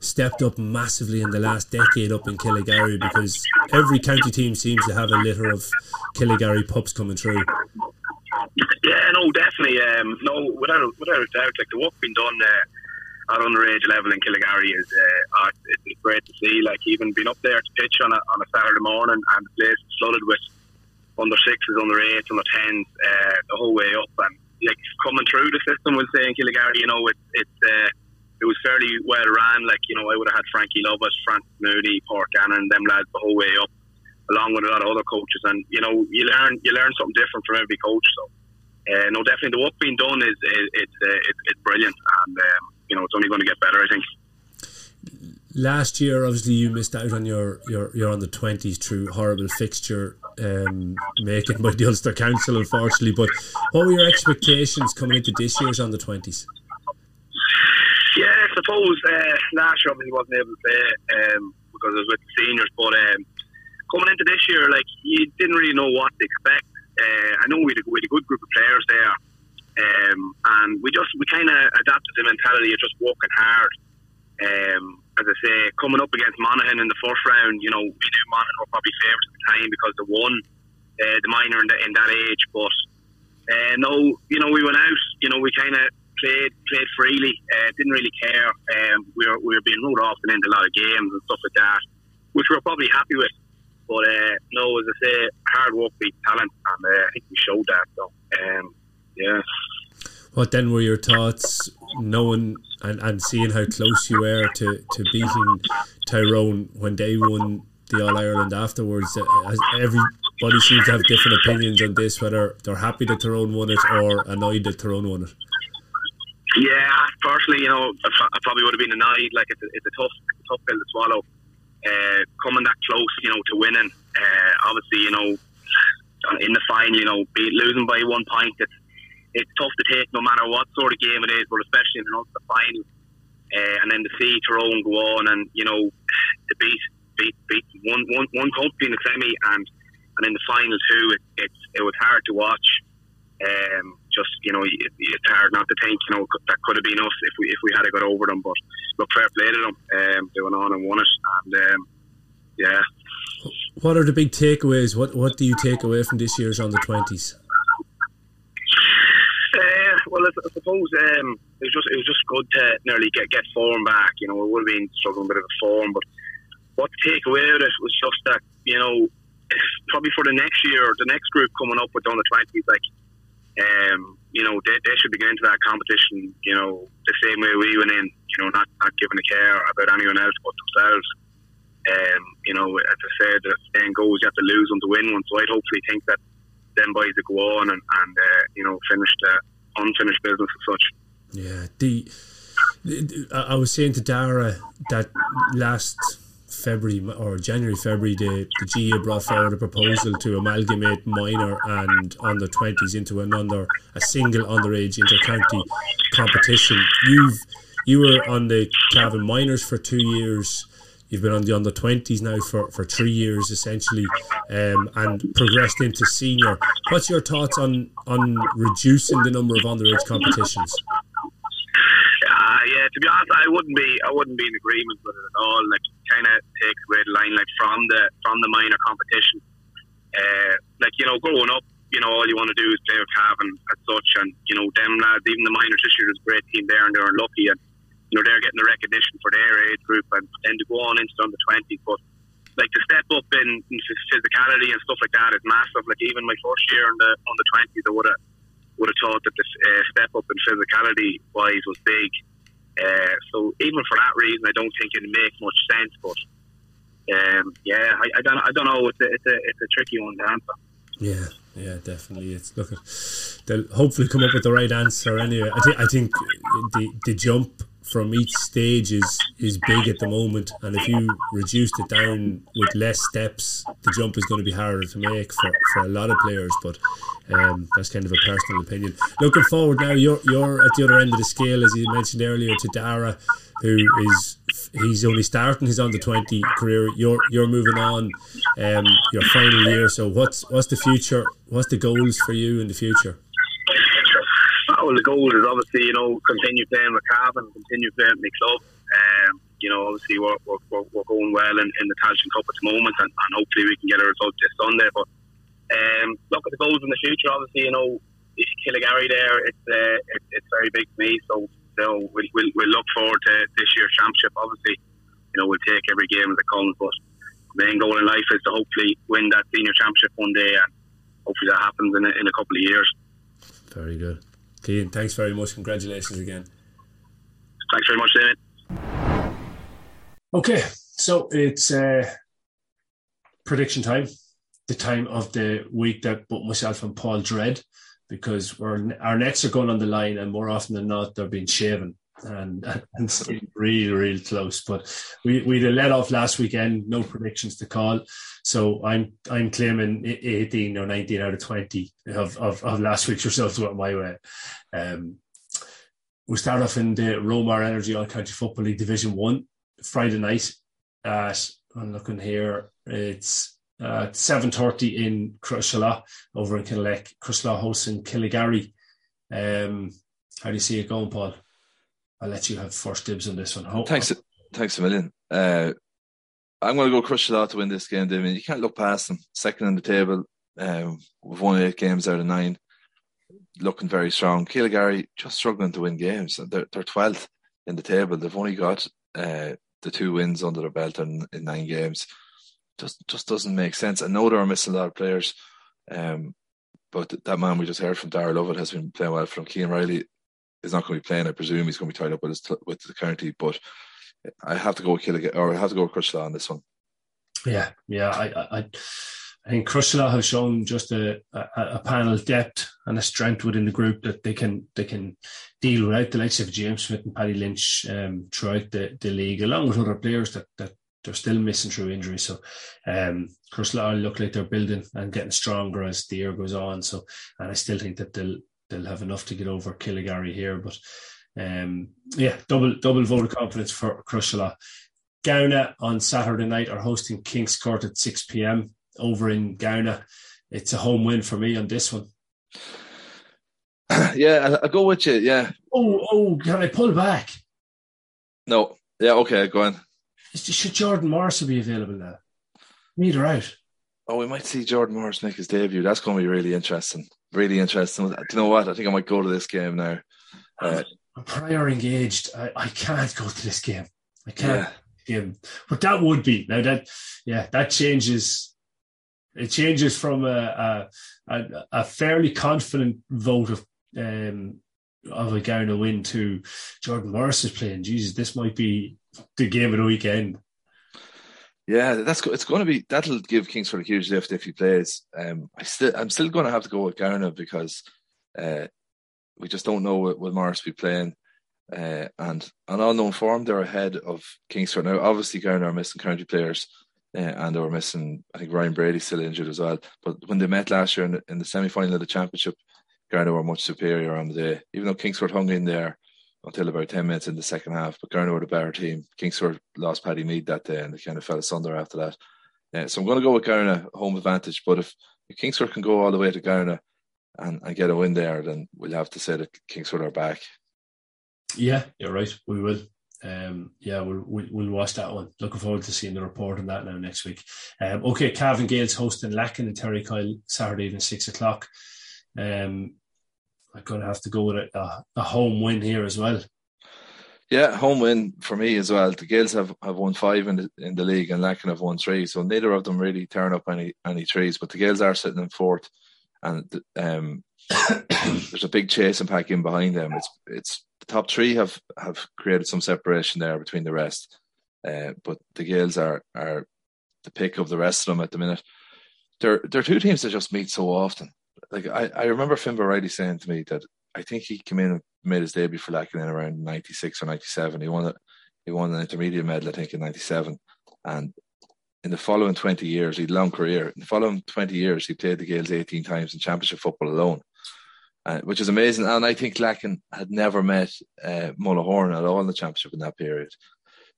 stepped up massively in the last decade up in Killygarry because every county team seems to have a litter of Killygarry pups coming through. Yeah, no, definitely. Um, no, without without a doubt, like the work being done uh, at underage level in Killygarry is uh, it's great to see. Like even being up there to pitch on a on a Saturday morning and the place is flooded with under sixes, under eights, under tens, uh, the whole way up, and like coming through the system, we'll say in Killygarry, you know, it's it's. Uh, it was fairly well ran. Like you know, I would have had Frankie Lovett, Frank Moody, Port Gannon, them lads the whole way up, along with a lot of other coaches. And you know, you learn you learn something different from every coach. So, uh, no, definitely the work being done is, is it's uh, it's, it's brilliant, and um, you know, it's only going to get better. I think. Last year, obviously, you missed out on your your, your on the twenties through horrible fixture um, making by the Ulster Council, unfortunately. But what were your expectations coming into this year's on the twenties? Yeah, I suppose uh, last year obviously wasn't able to play um, because I was with the seniors, but um, coming into this year, like you didn't really know what to expect. Uh, I know we had, a, we had a good group of players there, um, and we just we kind of adapted the mentality of just working hard. Um, as I say, coming up against Monaghan in the first round, you know, we knew Monaghan were probably favourites at the time because they won uh, the minor in, the, in that age. But uh, no, you know, we went out. You know, we kind of played played freely. Uh, didn't really care. Um, we were we were being ruled off and into a lot of games and stuff like that, which we were probably happy with. But uh, no, as I say, hard work beats talent, and uh, I think we showed that. So um, yeah. What then were your thoughts, knowing and, and seeing how close you were to, to beating Tyrone when they won the All Ireland afterwards? Uh, everybody seems to have different opinions on this, whether they're happy that Tyrone won it or annoyed that Tyrone won it. Yeah, personally, you know, I probably would have been annoyed. Like it's a, it's a tough, tough pill to swallow. Uh, coming that close, you know, to winning. Uh, obviously, you know, in the final, you know, be, losing by one point, it's it's tough to take no matter what sort of game it is, but especially in ultimate final. Uh, and then to see Tyrone go on and you know to beat beat beat one one one company in the semi and and in the final too, it, it, it was hard to watch. Um, just you know, it, it's hard not to think you know that could have been us if we if we had a got over them. But look, fair play to them. Um, they went on and won it, and um, yeah. What are the big takeaways? What what do you take away from this year's on the twenties? Uh, well, I, I suppose um, it was just it was just good to nearly get get form back. You know, it would have been struggling a bit of a form, but what to take away of it was just that you know probably for the next year, or the next group coming up with on the twenties, like um, you know, they, they should be getting into that competition, you know, the same way we went in, you know, not, not giving a care about anyone else but themselves. Um, you know, as I said, the saying goes, you have to lose one to win one. So I'd hopefully think that them boys will go on and, and uh, you know, finish the unfinished business as such. Yeah, the I was saying to Dara that last February or January, February, the, the GAA brought forward a proposal to amalgamate minor and under 20s into another, a single underage inter-county competition. You've you were on the Cavan minors for two years. You've been on the under 20s now for, for three years essentially, um, and progressed into senior. What's your thoughts on on reducing the number of underage competitions? Uh, yeah, to be honest, I wouldn't be I wouldn't be in agreement with it at all. Like, kind of takes away the line like from the from the minor competition. Uh, like you know, growing up, you know, all you want to do is play with Cavan as such, and you know, them lads, even the minors this year is a great team there, and they're unlucky, and you know, they're getting the recognition for their age group, and then to go on into under twenties, but. Like the step up in, in physicality and stuff like that is massive. Like even my first year on the on the twenties, I would have would have thought that the uh, step up in physicality wise was big. Uh, so even for that reason, I don't think it makes much sense. But um, yeah, I, I, don't, I don't know. It's a, it's a, it's a tricky one to answer. Yeah, yeah, definitely. It's look, they'll hopefully come up with the right answer. Anyway, I think I think the the jump from each stage is is big at the moment, and if you reduced it down with less steps, the jump is going to be harder to make for, for a lot of players. But um, that's kind of a personal opinion. Looking forward now, you're you're at the other end of the scale, as you mentioned earlier, to Dara, who is he's only starting his under twenty career. You're you're moving on, um, your final year. So what's what's the future? What's the goals for you in the future? Well, the goal is obviously, you know, continue playing with Cavan, continue playing with the club. Um, you know, obviously we're, we're, we're going well in, in the Tailteann Cup at the moment, and, and, hopefully we can get a result this Sunday. But um, look at the goals in the future. Obviously, you know, if Killygarry there, it's uh, it, it's very big to me. So, so we'll, we'll, we'll look forward to this year's championship. Obviously, you know, we'll take every game as it comes. But the main goal in life is to hopefully win that senior championship one day, and hopefully that happens in a, in a couple of years. Very good. Cian, thanks very much. Congratulations again. Thanks very much, David. Okay, so it's uh, prediction time. The time of the week that both myself and Paul dread because we're, our nets are going on the line, and more often than not, they're being shaven and and so really really close. But we we let off last weekend, no predictions to call. So I'm I'm claiming 18 or 19 out of 20 of of, of last week's results went my way. Um, we start off in the Romar Energy All County Football League Division One Friday night. At I'm looking here, it's uh, 7.30 in Crosserlough over in Kinloch. Crosserlough hosting Killygarry. Um, how do you see it going, Paul? I'll let you have first dibs on this one. Hope, thanks, thanks a million. Uh, I'm going to go Crosserlough to win this game, Damien. You can't look past them. Second on the table. Um, we've won eight games out of nine. Looking very strong. Killygarry just struggling to win games. They're, they're 12th in the table. They've only got uh, the two wins under their belt in, in nine games. Just just doesn't make sense. I know they're missing a lot of players, um, but that man we just heard from Dara Lovett has been playing well from Cian Riley is not going to be playing. I presume he's going to be tied up with his with the county, but I have to go with Killigan or I have to go with Crosserlough on this one. Yeah, yeah, I, I, I think Crosserlough have shown just a, a, a, panel depth and a strength within the group that they can they can deal without the likes of James Smith and Paddy Lynch um, throughout the, the league, along with other players that that they're still missing through injury. So um, look like they're building and getting stronger as the year goes on. So and I still think that they'll they'll have enough to get over Killygarry here, but um, yeah, double double vote of confidence for Crosserlough. Gowna on Saturday night are hosting Kingscourt at 6 p.m. over in Gowna. It's a home win for me on this one. Yeah, I, go with you. Yeah. Oh, oh, can I pull back? No. Yeah. Okay. Go on. Should Jordan Morris be available now? Meet her out. Oh, we might see Jordan Morris make his debut. That's going to be really interesting. Really interesting. Do you know what? I think I might go to this game now. Uh, I'm prior engaged. I, I can't go to this game. I can't. Yeah. But that would be now that yeah that changes. It changes from a a, a fairly confident vote of um, of a Gowna win to Jordan Morris is playing. Jesus, this might be the game of the weekend. Yeah, that's it's going to be that'll give Kingscourt a huge lift if he plays. Um, I still I'm still going to have to go with Gowna because uh, we just don't know what will Morris be playing. Uh, and on unknown form, they're ahead of Kingscourt now. Obviously, Gowna are missing county players, uh, and they were missing. I think Ryan Brady still injured as well. But when they met last year in the, in the semi final of the championship, Gowna were much superior on the day. Even though Kingscourt hung in there until about ten minutes in the second half, but Gowna were the better team. Kingscourt lost Paddy Mead that day, and they kind of fell asunder after that. Uh, so I'm going to go with Gowna home advantage. But if, if Kingscourt can go all the way to Gowna and, and get a win there, then we'll have to say that Kingscourt are back. Yeah, you're right. We will. Um, yeah, we'll, we'll, we'll watch that one. Looking forward to seeing the report on that now next week. Um, okay, Cavan Gaels hosting Lacken and Terry Kyle Saturday evening six o'clock. Um, I'm to have to go with a, a, home win here as well. Yeah, home win for me as well. The Gaels have, have won five in the in the league and Lacken have won three, so neither of them really turn up any any trees. But the Gaels are sitting in fourth, and um, there's a big chasing pack in behind them. It's it's the top three have have created some separation there between the rest, uh, but the Gaels are are the pick of the rest of them at the minute. They're they're two teams that just meet so often. Like I, I remember Finbar Riley saying to me that I think he came in and made his debut for Lacken in around ninety six or ninety seven. He won it. He won an intermediate medal, I think, in ninety seven, and in the following 20 years, he had a long career. In the following 20 years, he played the Gaels 18 times in championship football alone, uh, which is amazing. And I think Lacken had never met uh, Mullahoran at all in the championship in that period.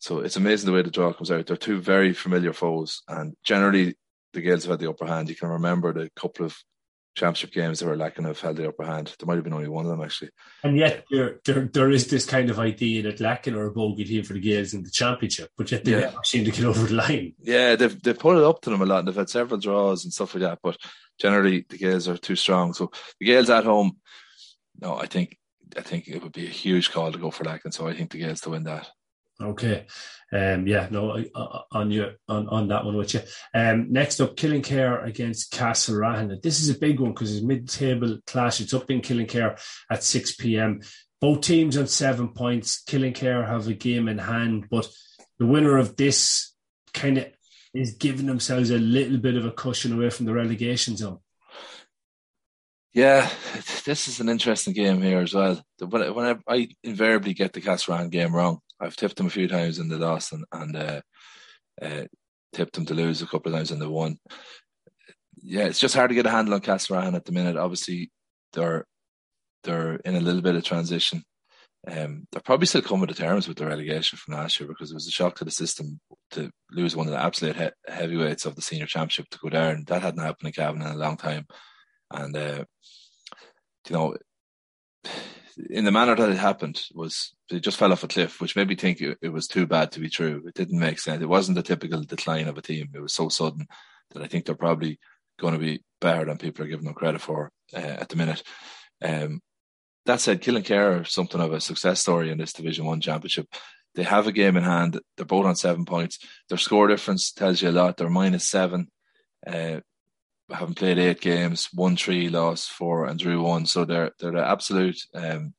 So it's amazing the way the draw comes out. They're two very familiar foes, and generally the Gaels have had the upper hand. You can remember the couple of championship games that were lacking have held the upper hand. There might have been only one of them actually. And yet there there, there is this kind of idea that Lacken are a bogey team for the Gaels in the championship, but yet they yeah. never seem to get over the line. Yeah, they've they've put it up to them a lot and they've had several draws and stuff like that, but generally the Gaels are too strong. So the Gaels at home, no, I think I think it would be a huge call to go for Lacken, So I think the Gaels to win that. Okay. Um, yeah, no, on you on, on that one with you. Um, next up, Killinkere against Castlerahan. This is a big one because it's mid-table clash. It's up in Killinkere at six p.m. Both teams on seven points. Killinkere have a game in hand, but the winner of this kind of is giving themselves a little bit of a cushion away from the relegation zone. Yeah, this is an interesting game here as well. When, when I, I invariably get the Castle Castlerahan game wrong, I've tipped them a few times in the loss and, and uh, uh, tipped them to lose a couple of times in the one. Yeah, it's just hard to get a handle on Castlerahan at the minute. Obviously, they're they're in a little bit of transition. Um, they're probably still coming to terms with the relegation from last year because it was a shock to the system to lose one of the absolute he- heavyweights of the senior championship to go and that hadn't happened in Cavan in a long time. And uh, you know, in the manner that it happened was it just fell off a cliff, which made me think it, it, was too bad to be true. It didn't make sense. It wasn't the typical decline of a team. It was so sudden that I think they're probably going to be better than people are giving them credit for uh, at the minute. Um, that said, Killinkere are something of a success story in this Division One championship. They have a game in hand. They're both on seven points. Their score difference tells you a lot. They're minus seven. Uh, having played eight games, won three, lost four, and drew one. So they're they're the absolute um,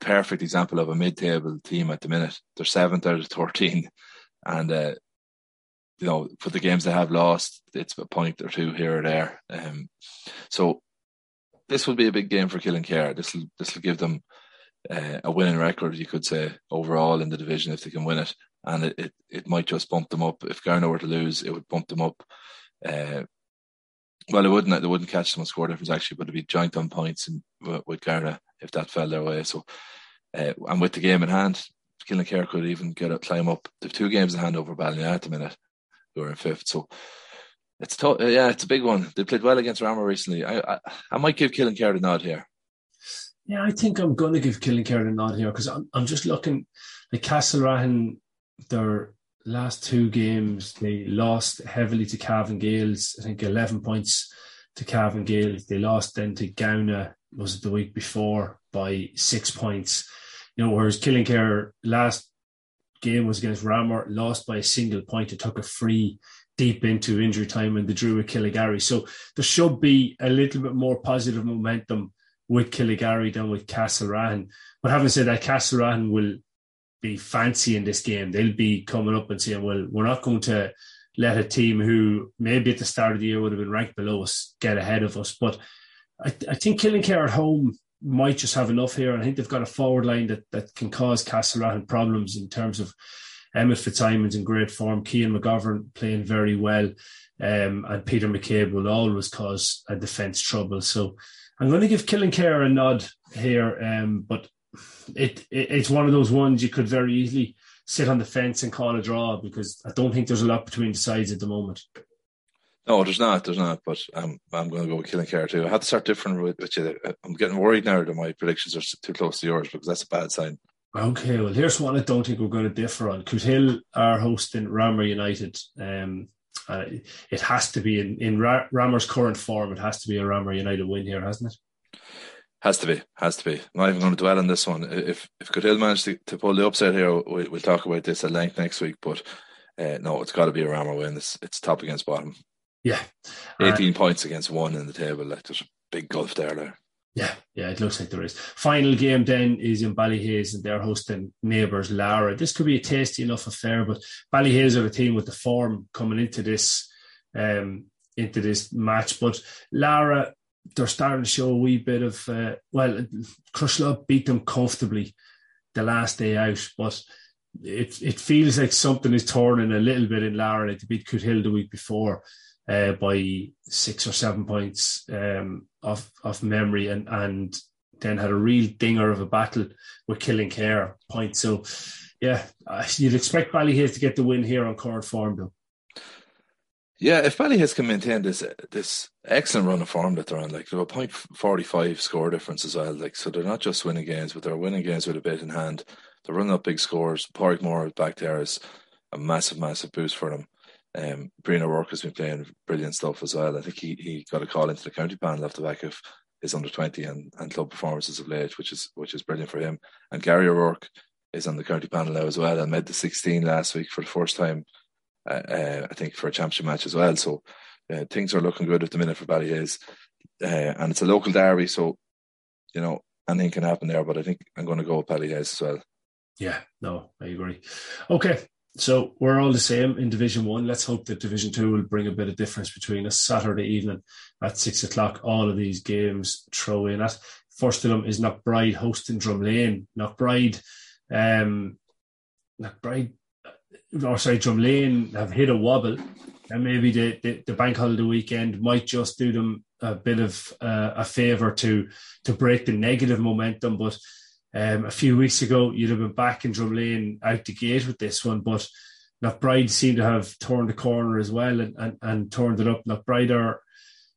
perfect example of a mid-table team at the minute. They're seventh out of thirteen, and uh, you know for the games they have lost, it's a point or two here or there. Um, so this will be a big game for Killinkere. This will this will give them uh, a winning record, you could say, overall in the division if they can win it. And it, it, it might just bump them up. If Gowna were to lose, it would bump them up. Uh, well, it wouldn't. They wouldn't catch them on score difference actually, but it'd be joint on points in, with, Gowna if that fell their way. So, uh, and with the game in hand, Killinkere could even get a climb up. They've two games in hand over Ballinagh at the minute, who are in fifth. So it's tough. Yeah, it's a big one. They played well against Ramor recently. I, I, I might give Killinkere a nod here. Yeah, I think I'm going to give Killinkere a nod here because I'm, I'm just looking like Castlerahan. Their last two games, they lost heavily to Cavan Gaels. I think 11 points to Cavan Gaels. They lost then to Gowna was it the week before, by six points. You know, whereas Killinkere last game was against Ramor, lost by a single point. It took a free deep into injury time and they drew with Killygarry. So there should be a little bit more positive momentum with Killygarry than with Castlerahan. But having said that, Castlerahan will be fancy in this game. They'll be coming up and saying, well, we're not going to let a team who maybe at the start of the year would have been ranked below us get ahead of us. But I, I think at home might just have enough here. And I think they've got a forward line that, that can cause Castlerahan problems in terms of Emmett Fitzsimons in great form, Kean McGovern playing very well, um, and Peter McCabe will always cause a defence trouble. So I'm going to give Killinkere a nod here, um, but it, it, it's one of those ones you could very easily sit on the fence and call a draw because I don't think there's a lot between the sides at the moment. No, there's not. There's not. But I'm I'm going to go with Killinkere too. I have to start different with, with you. I'm getting worried now that my predictions are too close to yours because that's a bad sign. Okay, well, here's one I don't think we're going to differ on. Cootehill are hosting Ramor United. Um, uh, it has to be in, in Ra- Ramor's current form. It has to be a Ramor United win here, hasn't it? Has to be, has to be. I'm not even going to dwell on this one. If if Cootehill managed to, to pull the upset here, we'll, we'll talk about this at length next week. But uh, no, it's got to be a Ramor win. It's, it's top against bottom. Yeah, 18 uh, points against one in the table. Like there's a big gulf there. There. Yeah, yeah, it looks like there is. Final game then is in Ballyhaise and they're hosting neighbours Laragh. This could be a tasty enough affair, but Ballyhaise are a team with the form coming into this um, into this match. But Laragh, they're starting to show a wee bit of uh, well, Crosserlough beat them comfortably the last day out, but it it feels like something is turning a little bit in Laragh. Like they beat Cootehill the week before uh, by six or seven points um, off memory, and and then had a real dinger of a battle with Killinkere point. So, yeah, you'd expect Ballyhaise to get the win here on current form, though. Yeah, if Ballyhaise can maintain this this excellent run of form that they're on, like they're a point forty five score difference as well. Like so, they're not just winning games, but they're winning games with a bit in hand. They're running up big scores. Porrickmore back there is a massive, massive boost for them. Um, Brian O'Rourke has been playing brilliant stuff as well. I think he, he got a call into the county panel off the back of his under twenty and, and club performances of late, which is which is brilliant for him. And Gary O'Rourke is on the county panel now as well and made the sixteen last week for the first time. Uh, uh, I think for a championship match as well. So uh, things are looking good at the minute for Ballyhaise, uh, and it's a local derby, so you know anything can happen there. But I think I'm going to go with Ballyhaise as well. Yeah, no, I agree. Okay, so we're all the same in Division One. Let's hope that Division Two will bring a bit of difference between us. Saturday evening at six o'clock, all of these games throw in at. First of them is Knockbride hosting Drumlane. Knockbride, um, Knockbride, or sorry, Drumlane have hit a wobble, and maybe the, the, the bank holiday weekend might just do them a bit of uh, a favour to to break the negative momentum, but um, a few weeks ago, you'd have been back in Drumlane out the gate with this one, but Knockbride seem to have turned the corner as well and, and, and turned it up. Knockbride are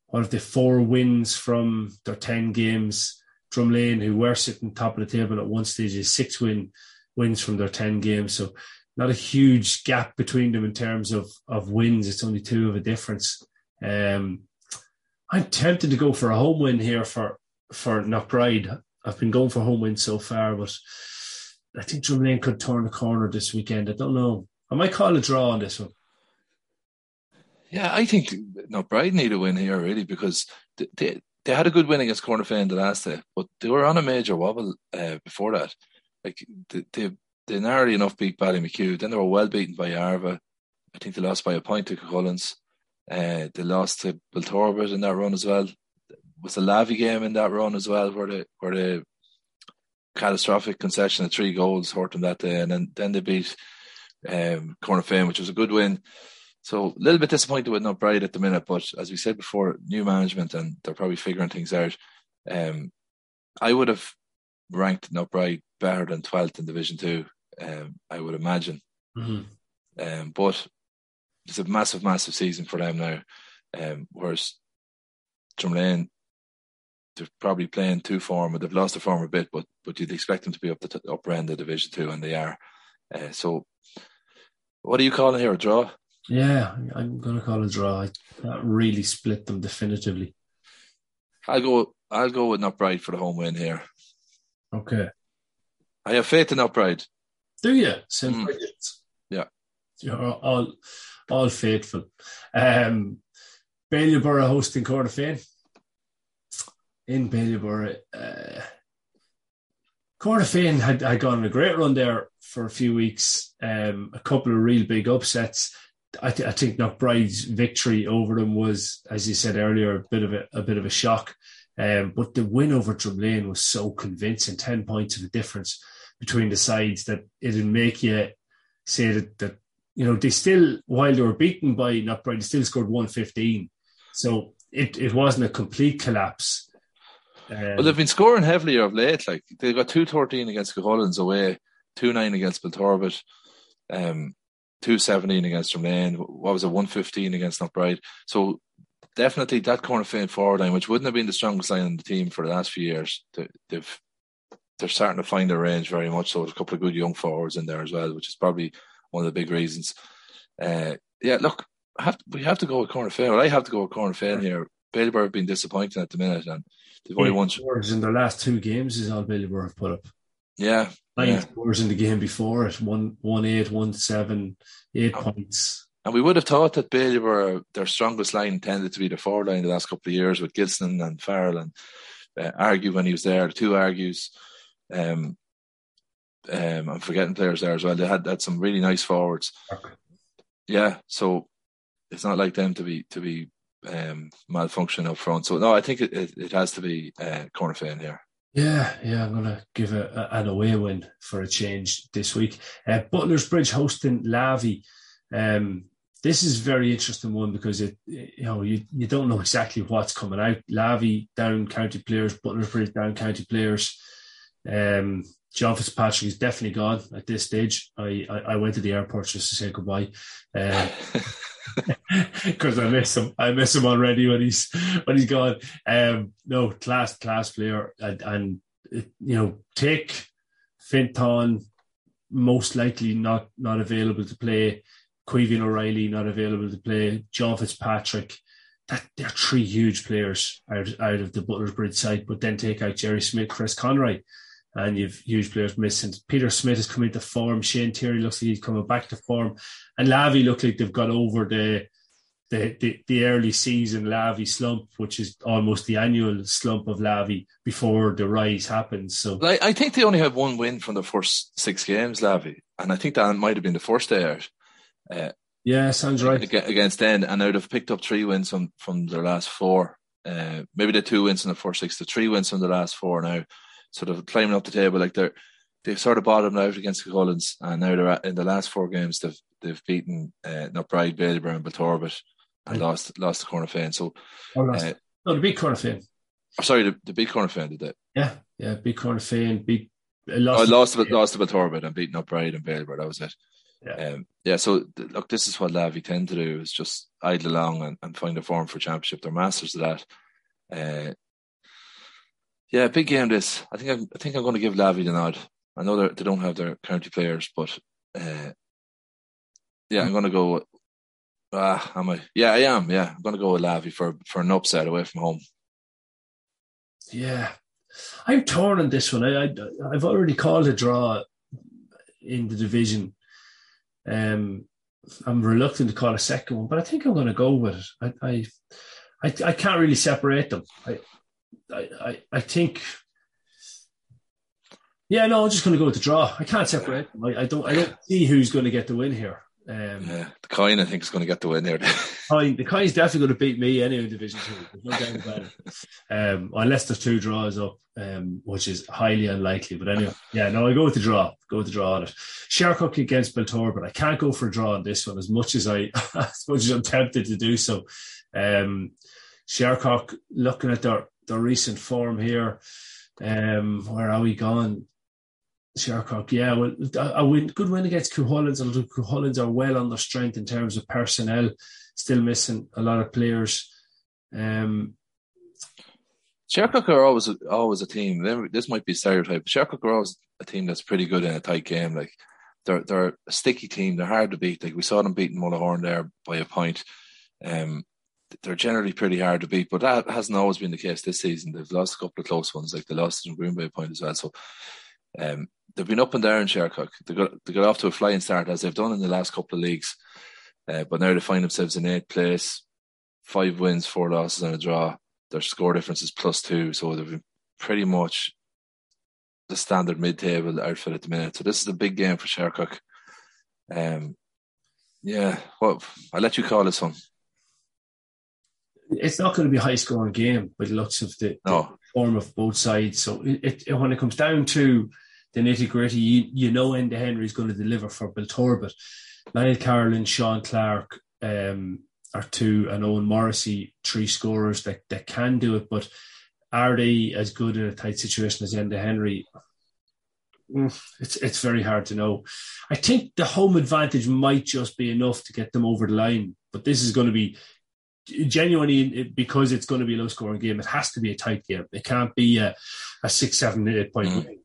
one of the four wins from their 10 games. Drumlane, who were sitting top of the table at one stage, is six win wins from their 10 games. So not a huge gap between them in terms of, of wins. It's only two of a difference. Um, I'm tempted to go for a home win here for, for Knockbride. I've been going for home wins so far, but I think Drumlane could turn the corner this weekend. I don't know. I might call a draw on this one. Yeah, I think Knockbride need a win here really because they, they, had a good win against Cornafean the last day, but they were on a major wobble uh, before that. Like they, they they narrowly enough beat Ballymachugh. Then they were well beaten by Arva. I think they lost by a point to Collins. Uh, they lost to Belturbet in that run as well. Was a Lavey game in that run as well, where the where the catastrophic concession of three goals hurt them that day, and then then they beat um, Cornafean, which was a good win. So a little bit disappointed with Knockbride at the minute, but as we said before, new management and they're probably figuring things out. Um, I would have ranked Knockbride better than 12th in Division 2, um, I would imagine. Mm-hmm. Um, but it's a massive, massive season for them now. Um, whereas Drumlane, they're probably playing two form, they've lost the form a bit, but but you'd expect them to be up the t- upper end of Division 2, and they are. Uh, so, what are you calling here? A draw? Yeah, I'm going to call it a draw. That really split them definitively. I'll go. I'll go with Knockbride for the home win here. Okay. I have faith in our pride. Do you? Mm. Yeah. You're all, all faithful. Um, Bailieborough hosting Cornafean. In Bailieborough. Uh, Cornafean had, had gone on a great run there for a few weeks. Um, a couple of real big upsets. I, th- I think Knockbride's victory over them was, as you said earlier, a bit of a, a bit of a shock. Um, but the win over Drumlane was so convincing, 10 points of a difference between the sides that it'd make you say that, that you know, they still, while they were beaten by Knockbride, they still scored 115. So it, it wasn't a complete collapse. Um, well, they've been scoring heavily of late. Like they got 213 against Collins away, 2 9 against Belturbet, um, 217 against Drumlane. What was it, 115 against Knockbride? So definitely that corner Cornafean forward line, which wouldn't have been the strongest line in the team for the last few years, they've they're starting to find their range very much. So there's a couple of good young forwards in there as well, which is probably one of the big reasons. Uh, yeah, look, have to, we have to go with Cornafean. Well, I have to go with Cornafean here. Bailieborough have been disappointing at the minute, and they've only won. Scores in their last two games is all Bailieborough have put up. Yeah, nine yeah. scores in the game before it. One, one eight, one seven, eight oh. points. And we would have thought that Bailey were their strongest line tended to be the forward line the last couple of years with Gilson and Farrell and uh, Argue when he was there, the two argues. Um, um, I'm forgetting players there as well. They had had some really nice forwards. Okay. Yeah, so it's not like them to be to be um, malfunctioning up front. So no, I think it, it, it has to be uh, Cornafean here. Yeah, yeah, I'm going to give a, a, an away win for a change this week. Uh, Butler's Bridge hosting Lavey. Um, this is very interesting one because it you know you, you don't know exactly what's coming out. Lavey down county players, Butler's Bridge down county players. Um, John Fitzpatrick is definitely gone at this stage. I, I, I went to the airport just to say goodbye. because um, I miss him. I miss him already when he's when he's gone. Um, no, class class player, and, and you know take Finton most likely not not available to play. Quevian O'Reilly not available to play, John Fitzpatrick. That they're three huge players out, out of the Butler's Bridge side, but then take out Jerry Smith, Chris Conroy, and you've huge players missing. Peter Smith is coming to form. Shane Terry looks like he's coming back to form, and Lavey look like they've got over the the, the, the early season Lavey slump, which is almost the annual slump of Lavey before the rise happens. So I, I think they only have one win from the first six games, Lavey, and I think that might have been the first day out. Uh, yeah, sounds right. Against End, and now they've picked up three wins from, from their last four. Uh, maybe the two wins in the first six, the three wins from the last four now, sort of climbing up the table. Like they're they've sort of bottomed out against the Collins, and now they're at, in the last four games they've they've beaten uh, Knockbride, Bailieborough, and Belturbet, and right. lost lost the Cornafean. So, oh, lost. Uh, no, the big Cornafean. Oh, sorry, the, the big Cornafean did that. Yeah, yeah, big Cornafean beat. Lost, oh, lost, to, lost to Belturbet and beaten Knockbride and Bailieborough. That was it. Yeah. Um, yeah. So th- look, this is what Lavey tend to do: is just idle along and, and find a form for championship. They're masters of that. Uh, yeah, big game. This. I think. I'm, I think I'm going to give Lavey the nod. I know they don't have their county players, but uh, yeah, I'm going to go. Ah, am I? Yeah, I am. Yeah, I'm going to go with Lavey for for an upset away from home. Yeah, I'm torn on this one. I, I I've already called a draw in the division. Um, I'm reluctant to call a second one, but I think I'm going to go with it. I I, I, I can't really separate them. I, I, I think. Yeah, no, I'm just going to go with the draw. I can't separate. I, I don't. I don't see who's going to get the win here. Um, yeah, the coin I think is going to get the win here. coin, the coin's definitely going to beat me anyway in Division Two. No doubt about it. Um, unless there's two draws up, um, which is highly unlikely. But anyway, yeah, no, I go with the draw. Go with the draw on it. Shercock against Belturbet. I can't go for a draw on this one as much as I, as much as I'm tempted to do so. Um, Shercock, looking at their their recent form here, um, where are we going? Shercock, yeah, well, a win, good win against Cuchulains. Although Cuchulains are well under strength in terms of personnel, still missing a lot of players. Um, Shercock are always always a team. This might be stereotype. Shercock are always a team that's pretty good in a tight game. Like they're they're a sticky team. They're hard to beat. Like we saw them beating Mullahoran there by a point. Um, they're generally pretty hard to beat, but that hasn't always been the case this season. They've lost a couple of close ones, like they lost in Green Bay point as well. So um, they've been up and down Shercock. They got they got off to a flying start as they've done in the last couple of leagues, uh, but now they find themselves in eighth place, five wins, four losses, and a draw. Their score difference is plus two, so they've been pretty much the standard mid-table outfit at the minute. So this is a big game for Shercock. Um, yeah, well, I'll let you call this one. It's not going to be a high-scoring game by the looks of the, no. form of both sides. So it, it, when it comes down to the nitty gritty, you, you know Enda Henry is going to deliver for Belturbet. Lionel Carolan, Sean Clark um, are two, and Owen Morrissey, three scorers that, that can do it. But are they as good in a tight situation as Enda Henry? It's it's very hard to know. I think the home advantage might just be enough to get them over the line, but this is going to be genuinely because it's going to be a low scoring game. It has to be a tight game. It can't be a, a six, seven, eight point mm. win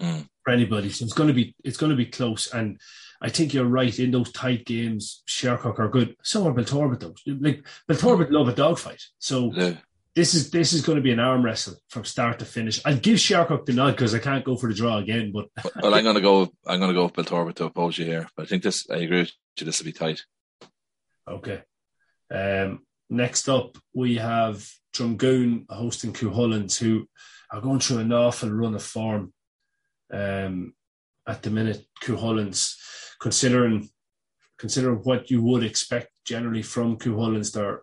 mm. for anybody. So it's going to be it's going to be close. And I think you're right in those tight games. Shercock are good. So are Belturbet though. Like Belturbet love a dogfight. So. Yeah. This is this is going to be an arm wrestle from start to finish. I'll give Shercock the nod because I can't go for the draw again. But well, I'm going to go. I'm going to go with Belturbet to oppose you here. But I think this. I agree with you. This will be tight. Okay. Um, next up, we have Drumgoon hosting Cuchulains, who are going through an awful run of form um, at the minute. Cuchulains, considering considering what you would expect generally from Cuchulains, they're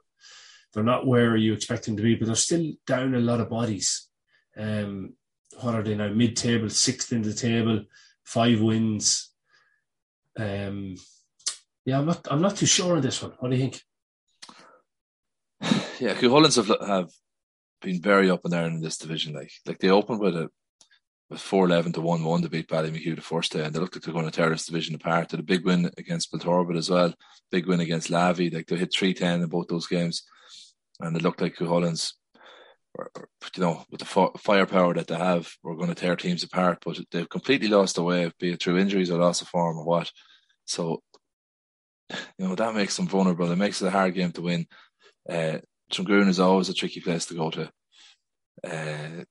they're not where you expect them to be, but they're still down a lot of bodies. Um, what are they now? Mid-table, sixth in the table, five wins. Um, yeah, I'm not. I'm not too sure on this one. What do you think? Yeah, Cuchulains have have been very up and down in this division. Like, like they opened with a with four eleven to one one to beat Ballymachugh the first day, and they looked like they're going to tear this division apart. They had a big win against Belturbet as well, big win against Lavey. Like they hit three ten in both those games, and it looked like Cuchulains, you know, with the firepower that they have, were going to tear teams apart. But they've completely lost their way, be it through injuries or loss of form or what. So, you know, that makes them vulnerable. It makes it a hard game to win. Uh, Drumgoon is always a tricky place to go to. Uh,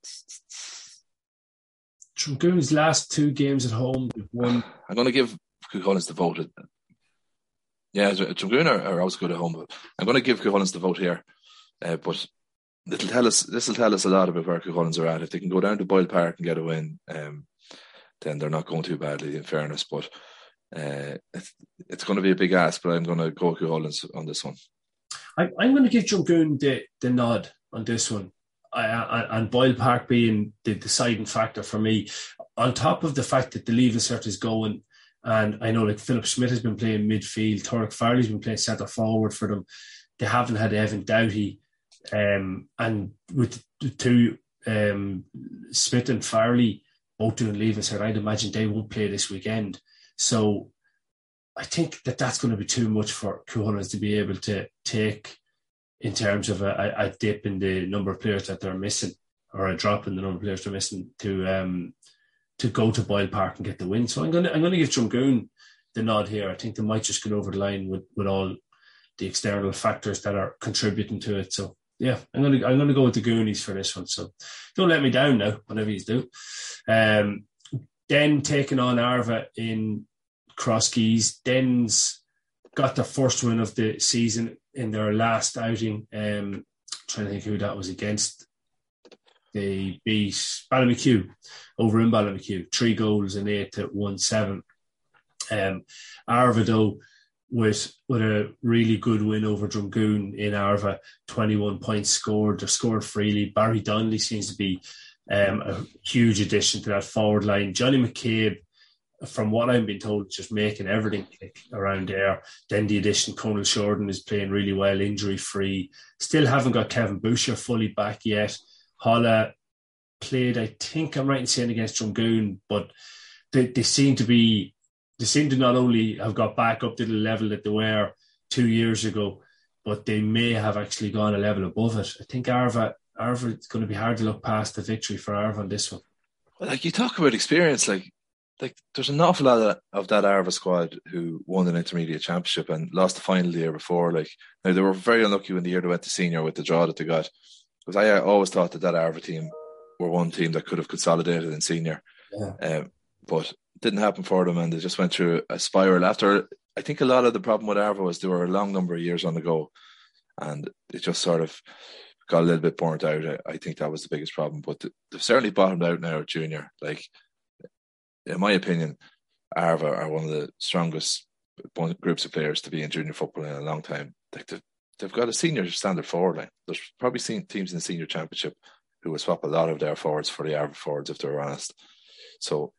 last two games at home, they've won. I'm going to give Cuchulains the vote. Yeah, Drumgoon are, are always good at home, but I'm going to give Cuchulains the vote here. Uh, but it'll tell us this will tell us a lot about where Cuchulains are at. If they can go down to Boyle Park and get a win, um, then they're not going too badly. In fairness, but uh, it's, it's going to be a big ask. But I'm going to go Cuchulains on this one. I, am going to give Drumgoon the, the nod on this one. I, I, and Boyle Park being the deciding factor for me, on top of the fact that the leaving cert is going, and I know like Philip Schmidt has been playing midfield, Torek Farley's been playing centre forward for them. They haven't had Evan Doughty, um, and with the two um, Smith and Farley both doing leaving cert, I'd imagine they won't play this weekend. So I think that that's going to be too much for Cuchulainn to be able to take in terms of a, a, dip in the number of players that they're missing or a drop in the number of players they're missing to um, to go to Boyle Park and get the win. So I'm going to I'm going to give Drumgoon the nod here. I think they might just get over the line with, with all the external factors that are contributing to it. So yeah, I'm gonna I'm gonna go with the Goonies for this one. So don't let me down now, whatever you do. Um, Denn taking on Arva in Crosskeys. Denn's got the first win of the season in their last outing. Um, trying to think who that was against. They beat Ballymachugh over in Ballymachugh, three goals and eight to one seven. Um, with with a really good win over Drumgoon in Arva, 21 points scored. They're scored freely. Barry Donnelly seems to be um, a huge addition to that forward line. Johnny McCabe, from what I've been told, just making everything click around there. Then the addition, Conal Shorten is playing really well, injury free. Still haven't got Kevin Boucher fully back yet. Holla played, I think I'm right in saying against Drumgoon, but they, they seem to be they seem to not only have got back up to the level that they were two years ago, but they may have actually gone a level above it. I think Arva, Arva, it's going to be hard to look past the victory for Arva on this one. Like you talk about experience, like like there's an awful lot of, of that Arva squad who won an intermediate championship and lost the final the year before. Like now they were very unlucky when the year they went to senior with the draw that they got. Because I always thought that that Arva team were one team that could have consolidated in senior, yeah. um, but didn't happen for them, and they just went through a spiral. After I think a lot of the problem with Arva was they were a long number of years on the go, and it just sort of got a little bit burnt out. I, I think that was the biggest problem, but they've certainly bottomed out now at junior. Like, in my opinion, Arva are one of the strongest groups of players to be in junior football in a long time. Like they've, they've got a senior standard forward line. There's probably seen teams in the senior championship who will swap a lot of their forwards for the Arva forwards if they're honest. So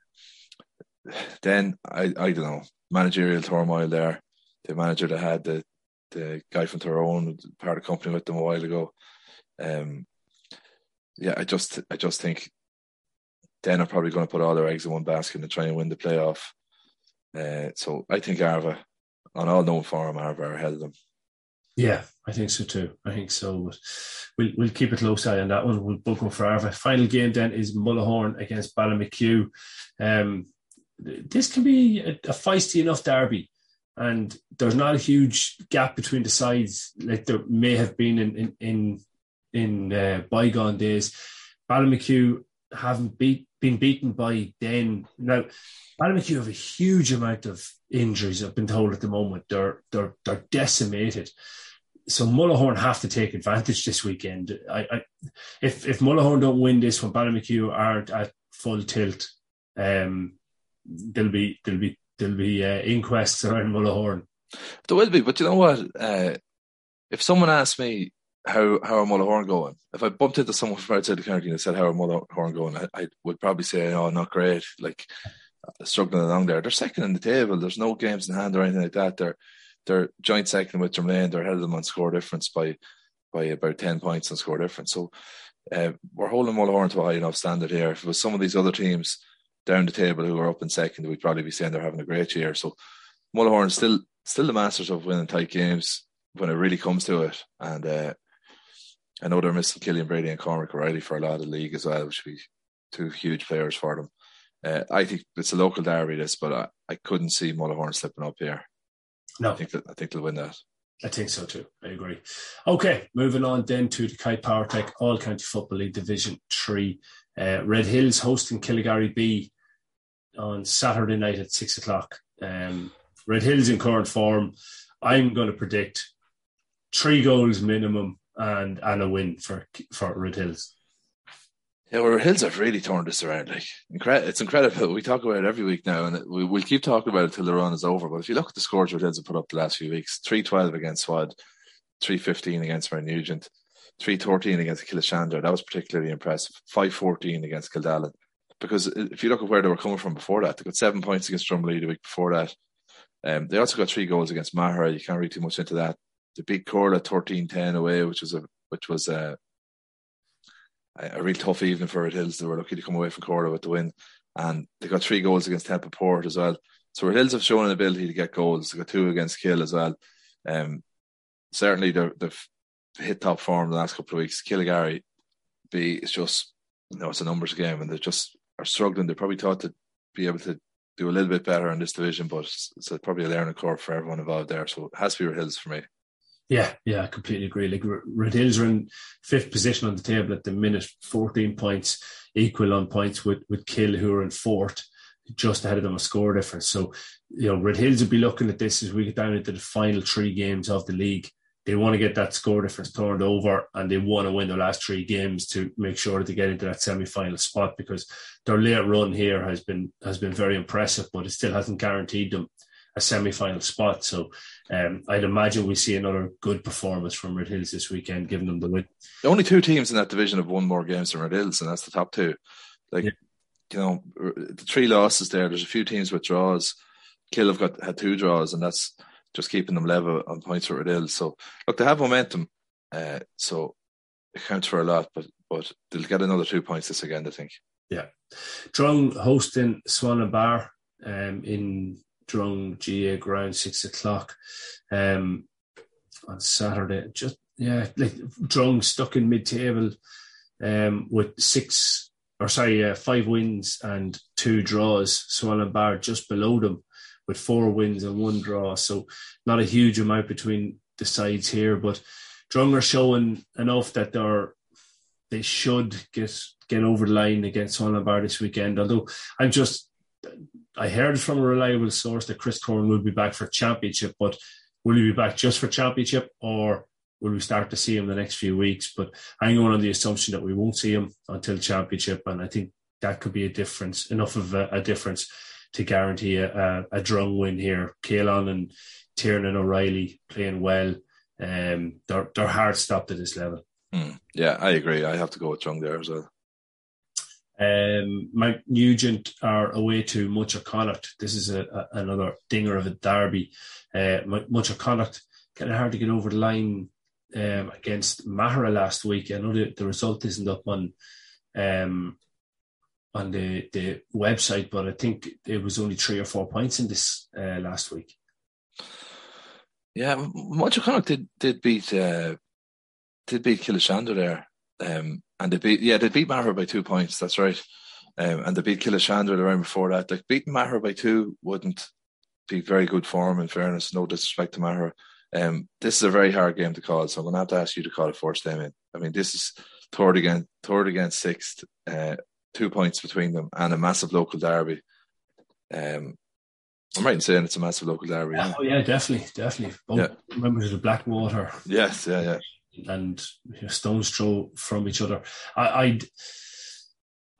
then I I don't know managerial turmoil there. The manager that had the the guy from Tyrone part of the company with them a while ago. Um, yeah, I just I just think then are probably going to put all their eggs in one basket and try and win the playoff. Uh, so I think Arva, on all known form, Arva are ahead of them. Yeah, I think so too. I think so. We'll we'll keep a close eye on that one. We'll book one for Arva. Final game then is Mullahoran against Ballymachugh. Um, this can be a, a, feisty enough derby, and there's not a huge gap between the sides like there may have been in in in, in uh, bygone days. Ballymachugh haven't beat, been beaten by Denn. Now, Ballymachugh have a huge amount of injuries. I've been told at the moment they're they're they're decimated. So Mullahoran have to take advantage this weekend. I, I if if Mullahoran don't win this when Ballymachugh are at full tilt, um, there'll be there'll be there'll be uh, inquests around Mullahoran. There will be, but you know what? Uh, if someone asked me how how are Mullahoran going, if I bumped into someone from outside the county and said how are Mullahoran going, I, I, would probably say, "Oh, not great." Like uh, struggling along there. They're second in the table. There's no games in hand or anything like that. They're they're joint second with Drumlane. They're ahead of them on score difference by by about ten points on score difference. So uh, we're holding Mullahoran to a high enough standard here. If it was some of these other teams down the table who are up in second, we'd probably be saying they're having a great year. So Mullahoran still still the masters of winning tight games when it really comes to it. And uh, I know they're missing Killian Brady and Cormac O'Reilly for a lot of the league as well, which would be two huge players for them. Uh, I think it's a local derby, this, but I, I couldn't see Mullahoran slipping up here. No, I think that, I think they'll win that. I think so too. I agree. Okay, moving on then to the Kite Power Tech All County Football League Division Three. Uh, Red Hills hosting Killygarry B on Saturday night at six o'clock. Um, Red Hills in current form. I'm going to predict three goals minimum and and a win for for Red Hills. Yeah, well, Red Hills have really turned this around. Like, incredible! It's incredible. We talk about it every week now, and we, we'll keep talking about it till the run is over. But if you look at the scores Red Hills have put up the last few weeks, three twelve against Swad, three fifteen against Mount Nugent, 313 against Killeshandra. That was particularly impressive. 514 against Kildallan. Because if you look at where they were coming from before that, they got seven points against Drumley the week before that. Um, they also got three goals against Maghera. You can't read too much into that. They beat Corlough 13-10 away, which was a which was a, a real tough evening for Red Hills. They were lucky to come away from Corlough with the win. And they got three goals against Templeport as well. So Hills have shown an ability to get goals. They got two against Kill as well. Um, certainly they've hit top form the last couple of weeks. Killygarry B is just you know it's a numbers game and they just are struggling. They probably thought to be able to do a little bit better in this division, but it's, it's probably a learning curve for everyone involved there. So it has to be Red Hills for me. Yeah, yeah, I completely agree. Like Red Hills are in fifth position on the table at the minute, 14 points, equal on points with, with Kill, who are in fourth, just ahead of them a score difference. So, you know, Red Hills will be looking at this as we get down into the final three games of the league they want to get that score difference turned over and they want to win the last three games to make sure that they get into that semi-final spot because their late run here has been has been very impressive but it still hasn't guaranteed them a semi-final spot so um, I'd imagine we see another good performance from Red Hills this weekend giving them the win the only two teams in that division have won more games than Red Hills and that's the top two like yeah. you know the three losses there there's a few teams with draws Kill have got had two draws and that's just keeping them level on points where it is. So look, they have momentum, uh, so it counts for a lot. But but they'll get another two points this again, I think. Yeah, Drung hosting Swanlinbar um, in Drung GAA ground six o'clock um, on Saturday. Just yeah, like Drung stuck in mid table um, with six or sorry, uh, five wins and two draws. Swan Bar just below them with four wins and one draw. So not a huge amount between the sides here, but Drung are showing enough that they're they should get get over the line against Bar this weekend. Although I'm just I heard from a reliable source that Chris Corn will be back for championship, but will he be back just for championship or will we start to see him the next few weeks? But I'm going on the assumption that we won't see him until championship, and I think that could be a difference, enough of a, a difference to guarantee a, a, a Drung win here. Kaelan and Tiernan O'Reilly playing well. Um, they're, they're hard stopped at this level. Mm, yeah, I agree. I have to go with Drung there as well. Um, Mount Nugent are away to Munterconnaught. This is a, a, another dinger of a derby. Uh, Connacht kind of hard to get over the line um, against Maghera last week. I know the, the result isn't up on um, on the, the website, but I think it was only three or four points in this uh, last week. Yeah, Munterconnaught did did beat uh, did beat Killeshandra there, um, and they beat yeah they beat Maher by two points. That's right, um, and they beat Killeshandra the round before that. Like beating Maher by two wouldn't be very good form. In fairness, no disrespect to Maher. Um, this is a very hard game to call, so I'm going to have to ask you to call it first them in. I mean, this is third against third against sixth. Uh, two points between them and a massive local derby. Um, I'm right in saying it's a massive local derby. Yeah. Oh yeah, definitely, definitely. Both yeah. members of Blackwater. Yes, yeah, yeah. And you know, stones throw from each other. I, I'd,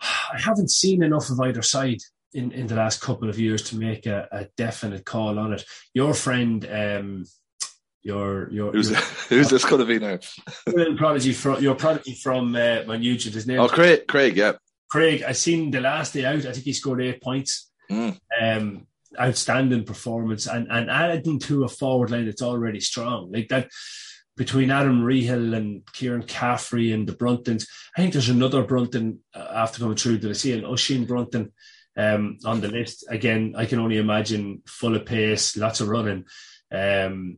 I haven't seen enough of either side in, in the last couple of years to make a, a definite call on it. Your friend, um, your your who's, your, who's this going to be now? prodigy from your prodigy from uh, Nugent. His name. Oh, Craig. Craig. Yeah. Craig, I seen the last day out. I think he scored eight points. Mm. Um, outstanding performance, and and adding to a forward line that's already strong like that. Between Adam Rehill and Kieran Caffrey and the Bruntons, I think there's another Brunton uh, after coming through that I see an Oisin Brunton um, on the list. Again, I can only imagine full of pace, lots of running. Um,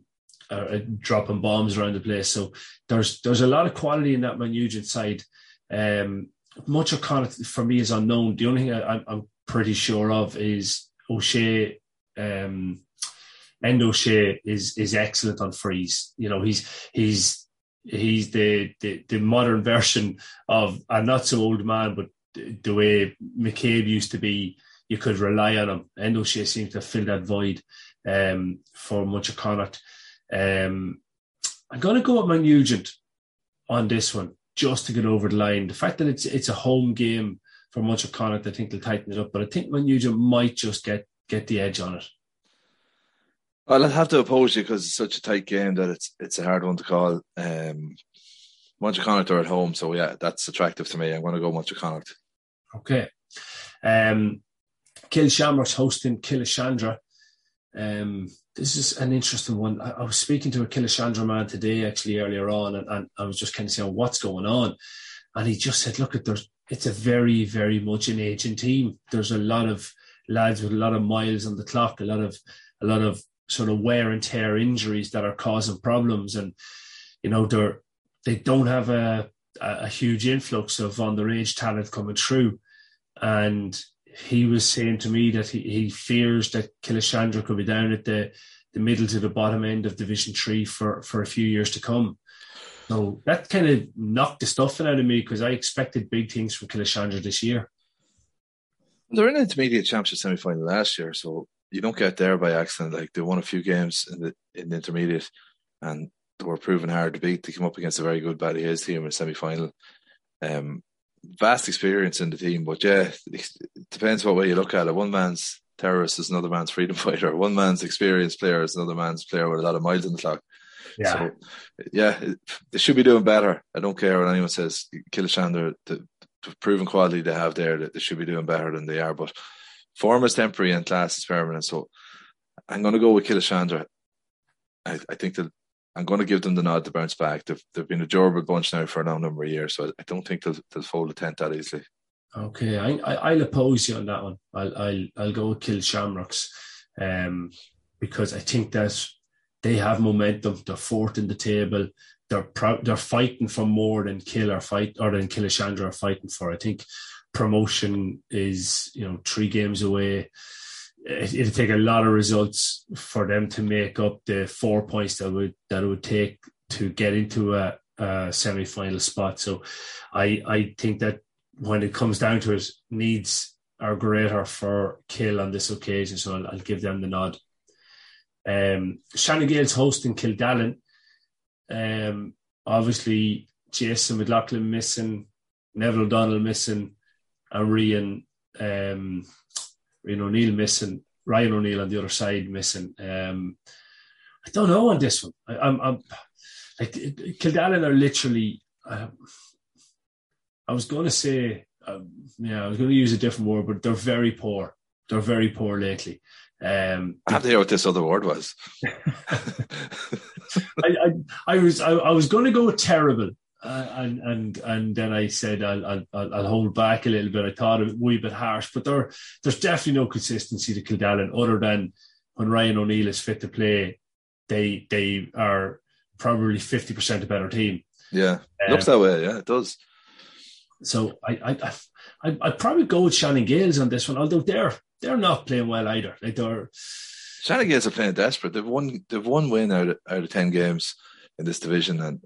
uh, dropping bombs around the place. So there's there's a lot of quality in that Mount Nugent side. Um, Munterconnaught for me is unknown. The only thing I, am pretty sure of is O'Shea. Um, and O'Shea is is excellent on freeze. You know, he's he's he's the the, the modern version of a not so old man, but the way McCabe used to be. You could rely on him. And O'Shea seems to fill that void um, for Munterconnaught. Um, I'm going to go with Mount Nugent on this one just to get over the line. The fact that it's it's a home game for Munterconnaught, I think they'll tighten it up. But I think Mount Nugent might just get get the edge on it. Well, I'd have to oppose you because it's such a tight game that it's it's a hard one to call. Um, Munterconnaught are at home, so yeah, that's attractive to me. I'm going to go Munterconnaught. Okay. Um, Shamrock's hosting Killeshandra. Um, this is an interesting one. I, I, was speaking to a Killeshandra man today, actually earlier on, and, and, I was just kind of saying what's going on, and he just said, "Look, there's it's a very, very much an aging team. There's a lot of lads with a lot of miles on the clock, a lot of a lot of sort of wear and tear injuries that are causing problems, and you know they're they don't have a a huge influx of underage talent coming through, and he was saying to me that he, he fears that Killeshandra could be down at the the middle to the bottom end of Division Three for for a few years to come. So that kind of knocked the stuffing out of me because I expected big things from Killeshandra this year. They're in intermediate championship semi final last year, so you don't get there by accident. Like they won a few games in the in the intermediate, and they were proven hard to beat. They came up against a very good Ballyhaise team in the semi final. Um, vast experience in the team, but yeah, it depends what way you look at it. One man's terrorist is another man's freedom fighter. One man's experienced player is another man's player with a lot of miles in the clock. Yeah. So, yeah, they should be doing better. I don't care what anyone says. Killeshandra, the, the proven quality they have there, that they should be doing better than they are. But form is temporary and class is permanent. So I'm going to go with Killeshandra. I, I think that I'm going to give them the nod to bounce back. They've, they've been a durable bunch now for a number of years, so I, don't think they'll, they'll fold the tent that easily. Okay, I, I, will oppose you on that one. I'll, I'll, I'll go with Kill Shamrocks um, because I think that they have momentum. They're fourth in the table. They're proud. They're fighting for more than Kill or fight or than Killeshandra are fighting for. I think promotion is you know three games away. It, it'll take a lot of results for them to make up the four points that would that it would take to get into a, a semi final spot. So, I I think that when it comes down to it, needs are greater for Kill on this occasion. So I'll, I'll give them the nod. Um, Shannon Gaels hosting Kildallan. Um, obviously, Jason McLaughlin missing, Neville O'Donnell missing, and Rian, um, Rian O'Neill missing, Ryan O'Neill on the other side missing. Um, I don't know on this one. I, am I'm, I'm like Kildallan are literally. Uh, I was going to say, um, yeah, I was going to use a different word, but they're very poor. They're very poor lately. Um, I have to hear what this other word was. I, I, I, was I, I was going to go with terrible, and and and then I said I'll, I'll, I'll hold back a little bit. I thought it a wee bit harsh, but there there's definitely no consistency to Kildallan other than when Ryan O'Neill is fit to play, they they are probably fifty percent a better team. Yeah, um, looks that way. Yeah, it does. So I I I I'd probably go with Shannon Gaels on this one, although they're they're not playing well either. Like they're Shannon Gaels are playing desperate. They've won they've one win out of, out of ten games in this division, and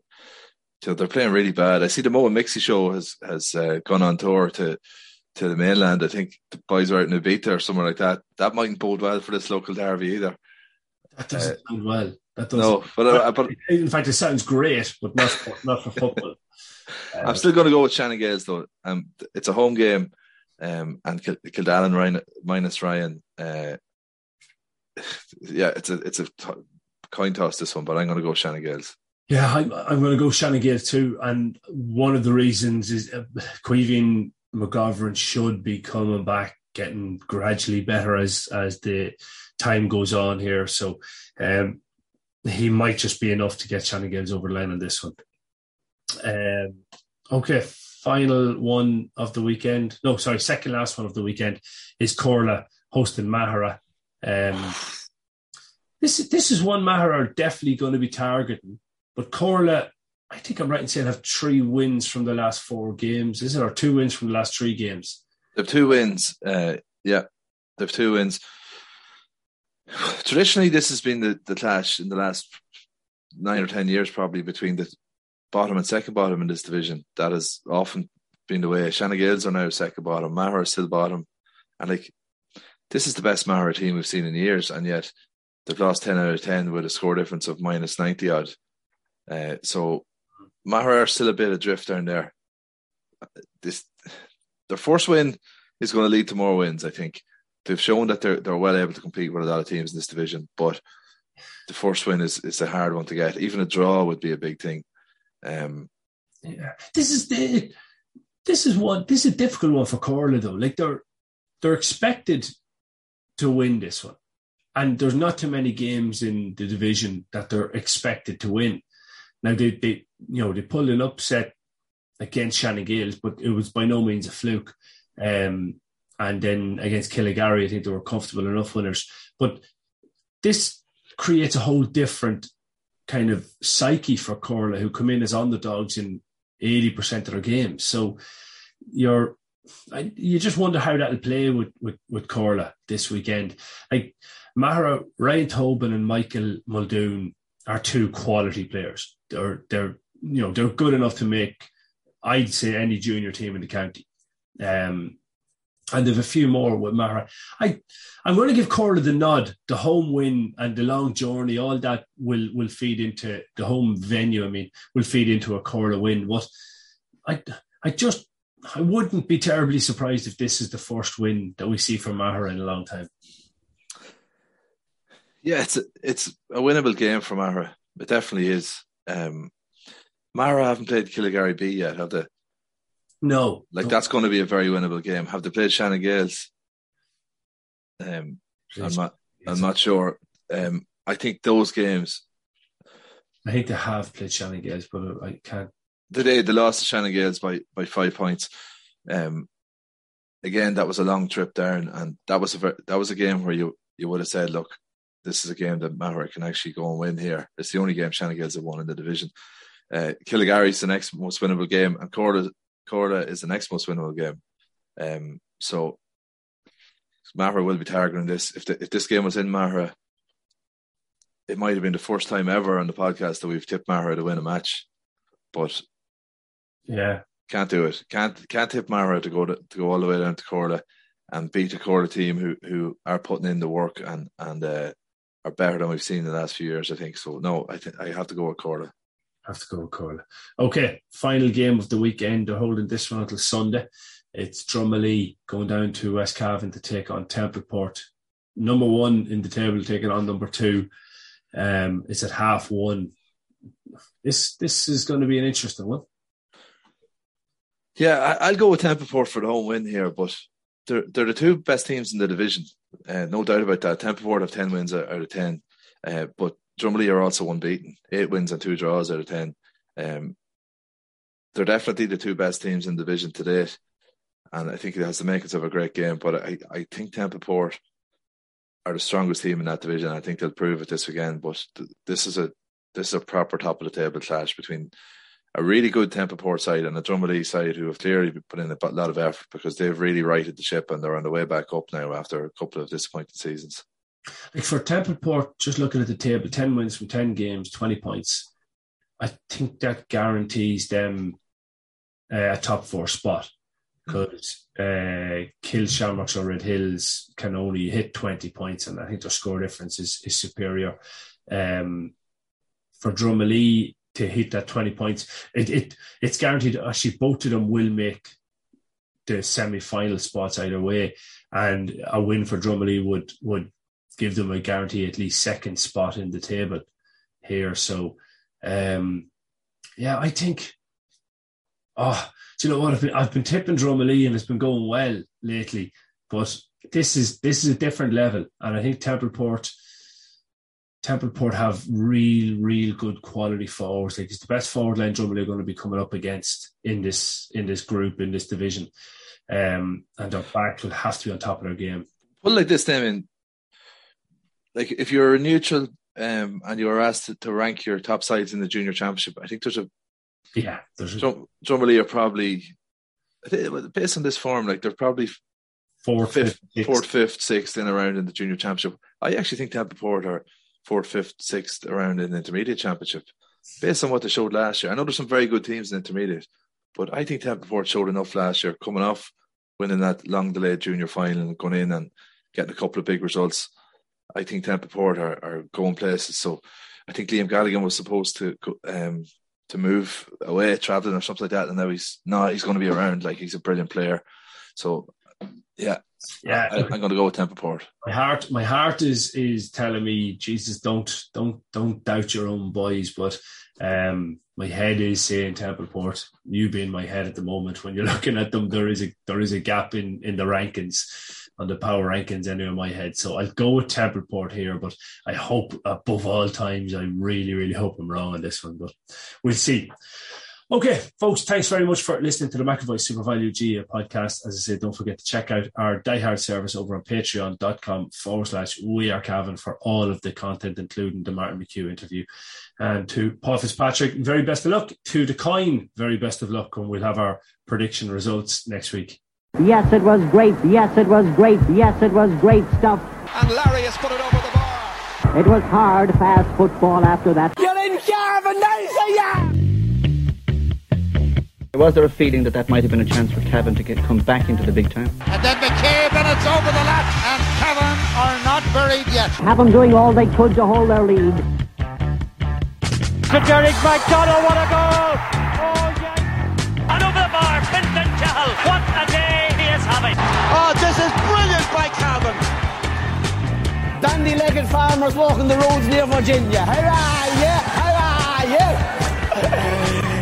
so they're playing really bad. I see the Mo and Mixie show has has uh, gone on tour to to the mainland. I think the boys are out in Ibiza or somewhere like that. That mightn't bode well for this local derby either. That doesn't uh, bode well. That doesn't. No, but, uh, but in fact, it sounds great, but not for, not for football. I'm still going to go with Shannon Gaels though. Um, it's a home game, um, and Kildallan Ryan, minus Ryan. Uh, yeah, it's a it's a t- coin toss this one, but I'm going to go Shannon Gaels. Yeah, I'm, I'm going to go Shannon Gaels too, and one of the reasons is uh, McGovern should be coming back, getting gradually better as as the time goes on here. So um, he might just be enough to get Shannon Gaels over the line on this one. Um, okay, final one of the weekend. No, sorry, second last one of the weekend is Corlough hosting Maghera. Um, this this is one Maghera are definitely going to be targeting, but Corlough, I think I'm right in saying have three wins from the last four games. Is it or two wins from the last three games? They've two wins. Uh, yeah, they've two wins. Traditionally, this has been the, the clash in the last nine or ten years, probably between the bottom and second bottom in this division. That has often been the way. Shannon Gaels are now second bottom. Maghera is still bottom. And like, this is the best Maghera team we've seen in years. And yet they've lost 10 out of 10 with a score difference of minus 90 odd. Uh, so Maghera are still a bit adrift down there. This, their first win is going to lead to more wins, I think. They've shown that they're, they're well able to compete with a lot of teams in this division, but the first win is, is a hard one to get. Even a draw would be a big thing. Um, yeah. This is the this is one this is a difficult one for Corlough though. Like they're they're expected to win this one. And there's not too many games in the division that they're expected to win. Now they they you know they pulled an upset against Shannon Gaels, but it was by no means a fluke. Um, and then against Killygarry, I think they were comfortable enough winners. But this creates a whole different kind of psyche for Corlough, who come in as underdogs in 80% of their games. So you're I, you just wonder how that'll play with, with, with Corlough this weekend. Like Maghera, Ryan Tobin and Michael Muldoon are two quality players. They're they're you know they're good enough to make I'd say any junior team in the county. Um, and there've a few more with Maghera. I I'm going to give Corlough the nod. The home win and the long journey, all that will will feed into the home venue. I mean, will feed into a Corlough win. What I I just I wouldn't be terribly surprised if this is the first win that we see from Maghera in a long time. Yeah, it's a, it's a winnable game for Maghera. It definitely is. Um, Maghera haven't played Killygarry B yet, have they? No. Like no. that's going to be a very winnable game. Have they played Shannon Gaels? Um, I'm not. I'm not sure. Um, I think those games. I think they have played Shannon Gaels, but I can't. Today they lost to Shannon Gaels by by five points. Um, again, that was a long trip down, and that was a very, that was a game where you you would have said, look, this is a game that Maghera can actually go and win here. It's the only game Shannon Gaels have won in the division. Uh, is the next most winnable game, and Corlough Corlough is the next most winnable game. Um, so Maghera will be targeting this. If the, if this game was in Maghera, it might have been the first time ever on the podcast that we've tipped Maghera to win a match, but yeah, can't do it. Can't can't tip Maghera to go to, to go all the way down to Corlough and beat a Corlough team who who are putting in the work and and uh, are better than we've seen in the last few years. I think so. No, I think I have to go with Corlough have to go with Corlough. Okay, final game of the weekend. They're holding this one until Sunday. It's Drumalee going down to West Cavan to take on Templeport. Number one in the table taking on number two. Um, it's at half one. This this is going to be an interesting one. Yeah, I, will go with Templeport for the home win here, but they're they're the two best teams in the division, uh, no doubt about that. Templeport have ten wins out of ten, uh, but Drumalee are also unbeaten, eight wins and two draws out of ten. Um, they're definitely the two best teams in the division to date, and I think it has the makings of a great game. But I, I think Templeport are the strongest team in that division. I think they'll prove it this weekend. But th- this is a this is a proper top of the table clash between a really good Templeport side and a Drumalee side who have clearly put in a lot of effort because they've really righted the ship and they're on the way back up now after a couple of disappointing seasons. Like for Templeport, just looking at the table, 10 wins from 10 games, 20 points. I think that guarantees them uh, a top four spot because uh, Kill Shamrocks or Red Hills can only hit 20 points, and I think their score difference is, is superior. Um, for Drumalee to hit that 20 points, it, it it's guaranteed actually both of them will make the semi final spots either way. And a win for Drumalee would would give them a guarantee at least second spot in the table here. So, um, yeah, I think. Oh, do you know what? I've been I've been tipping Drumalee and it's been going well lately, but this is this is a different level, and I think Templeport. Templeport have real, real good quality forwards. Like it's the best forward line Drumalee are going to be coming up against in this in this group in this division, um, and their back will have to be on top of their game. Well, like this, then like if you're a neutral um, and you are asked to, to, rank your top sides in the junior championship, I think there's a yeah, there's a, Drum, Drumalee are probably based on this form, like they're probably fourth, fifth, fifth, fourth, fifth, sixth in around in the junior championship. I actually think Templeport are fourth, fifth, sixth around in the intermediate championship, based on what they showed last year. I know there's some very good teams in intermediate, but I think Templeport showed enough last year, coming off winning that long delayed junior final and going in and getting a couple of big results. I think Templeport are, are going places. So I think Liam Galligan was supposed to um, to move away, traveling or something like that, and now he's not. he's going to be around. Like he's a brilliant player. So yeah, yeah, I, am going to go with Templeport. My heart, my heart is is telling me, Jesus, don't don't don't doubt your own boys, but um, my head is saying Templeport. You being my head at the moment, when you're looking at them, there is a there is a gap in in the rankings on the power rankings anyway in my head. So I'll go with Templeport here, but I hope above all times, I really, really hope I'm wrong on this one, but we'll see. Okay, folks, thanks very much for listening to the McEniff Super Value GAA podcast. As I said, don't forget to check out our diehard service over on patreon.com forward slash we are Cavan for all of the content, including the Martin McHugh interview. And to Paul Fitzpatrick, very best of luck. To the coin, very best of luck. And we'll have our prediction results next week. Yes, it was great. Yes, it was great. Yes, it was great stuff. And Larry has put it over the bar. It was hard, fast football after that. You're in Cavan, yeah! Was there a feeling that that might have been a chance for Cavan to get come back into the big time? And then McCabe and it's over the latch and Cavan are not buried yet. Cavan doing all they could to hold their lead. To Derek McDonald, what a goal! Oh, yes! And over the bar, Fintan Cahill. What a day he is having. Oh, this is brilliant by Cavan. Dandy-legged farmers walking the roads near Virginia. Hurrah, yeah, hurrah, yeah!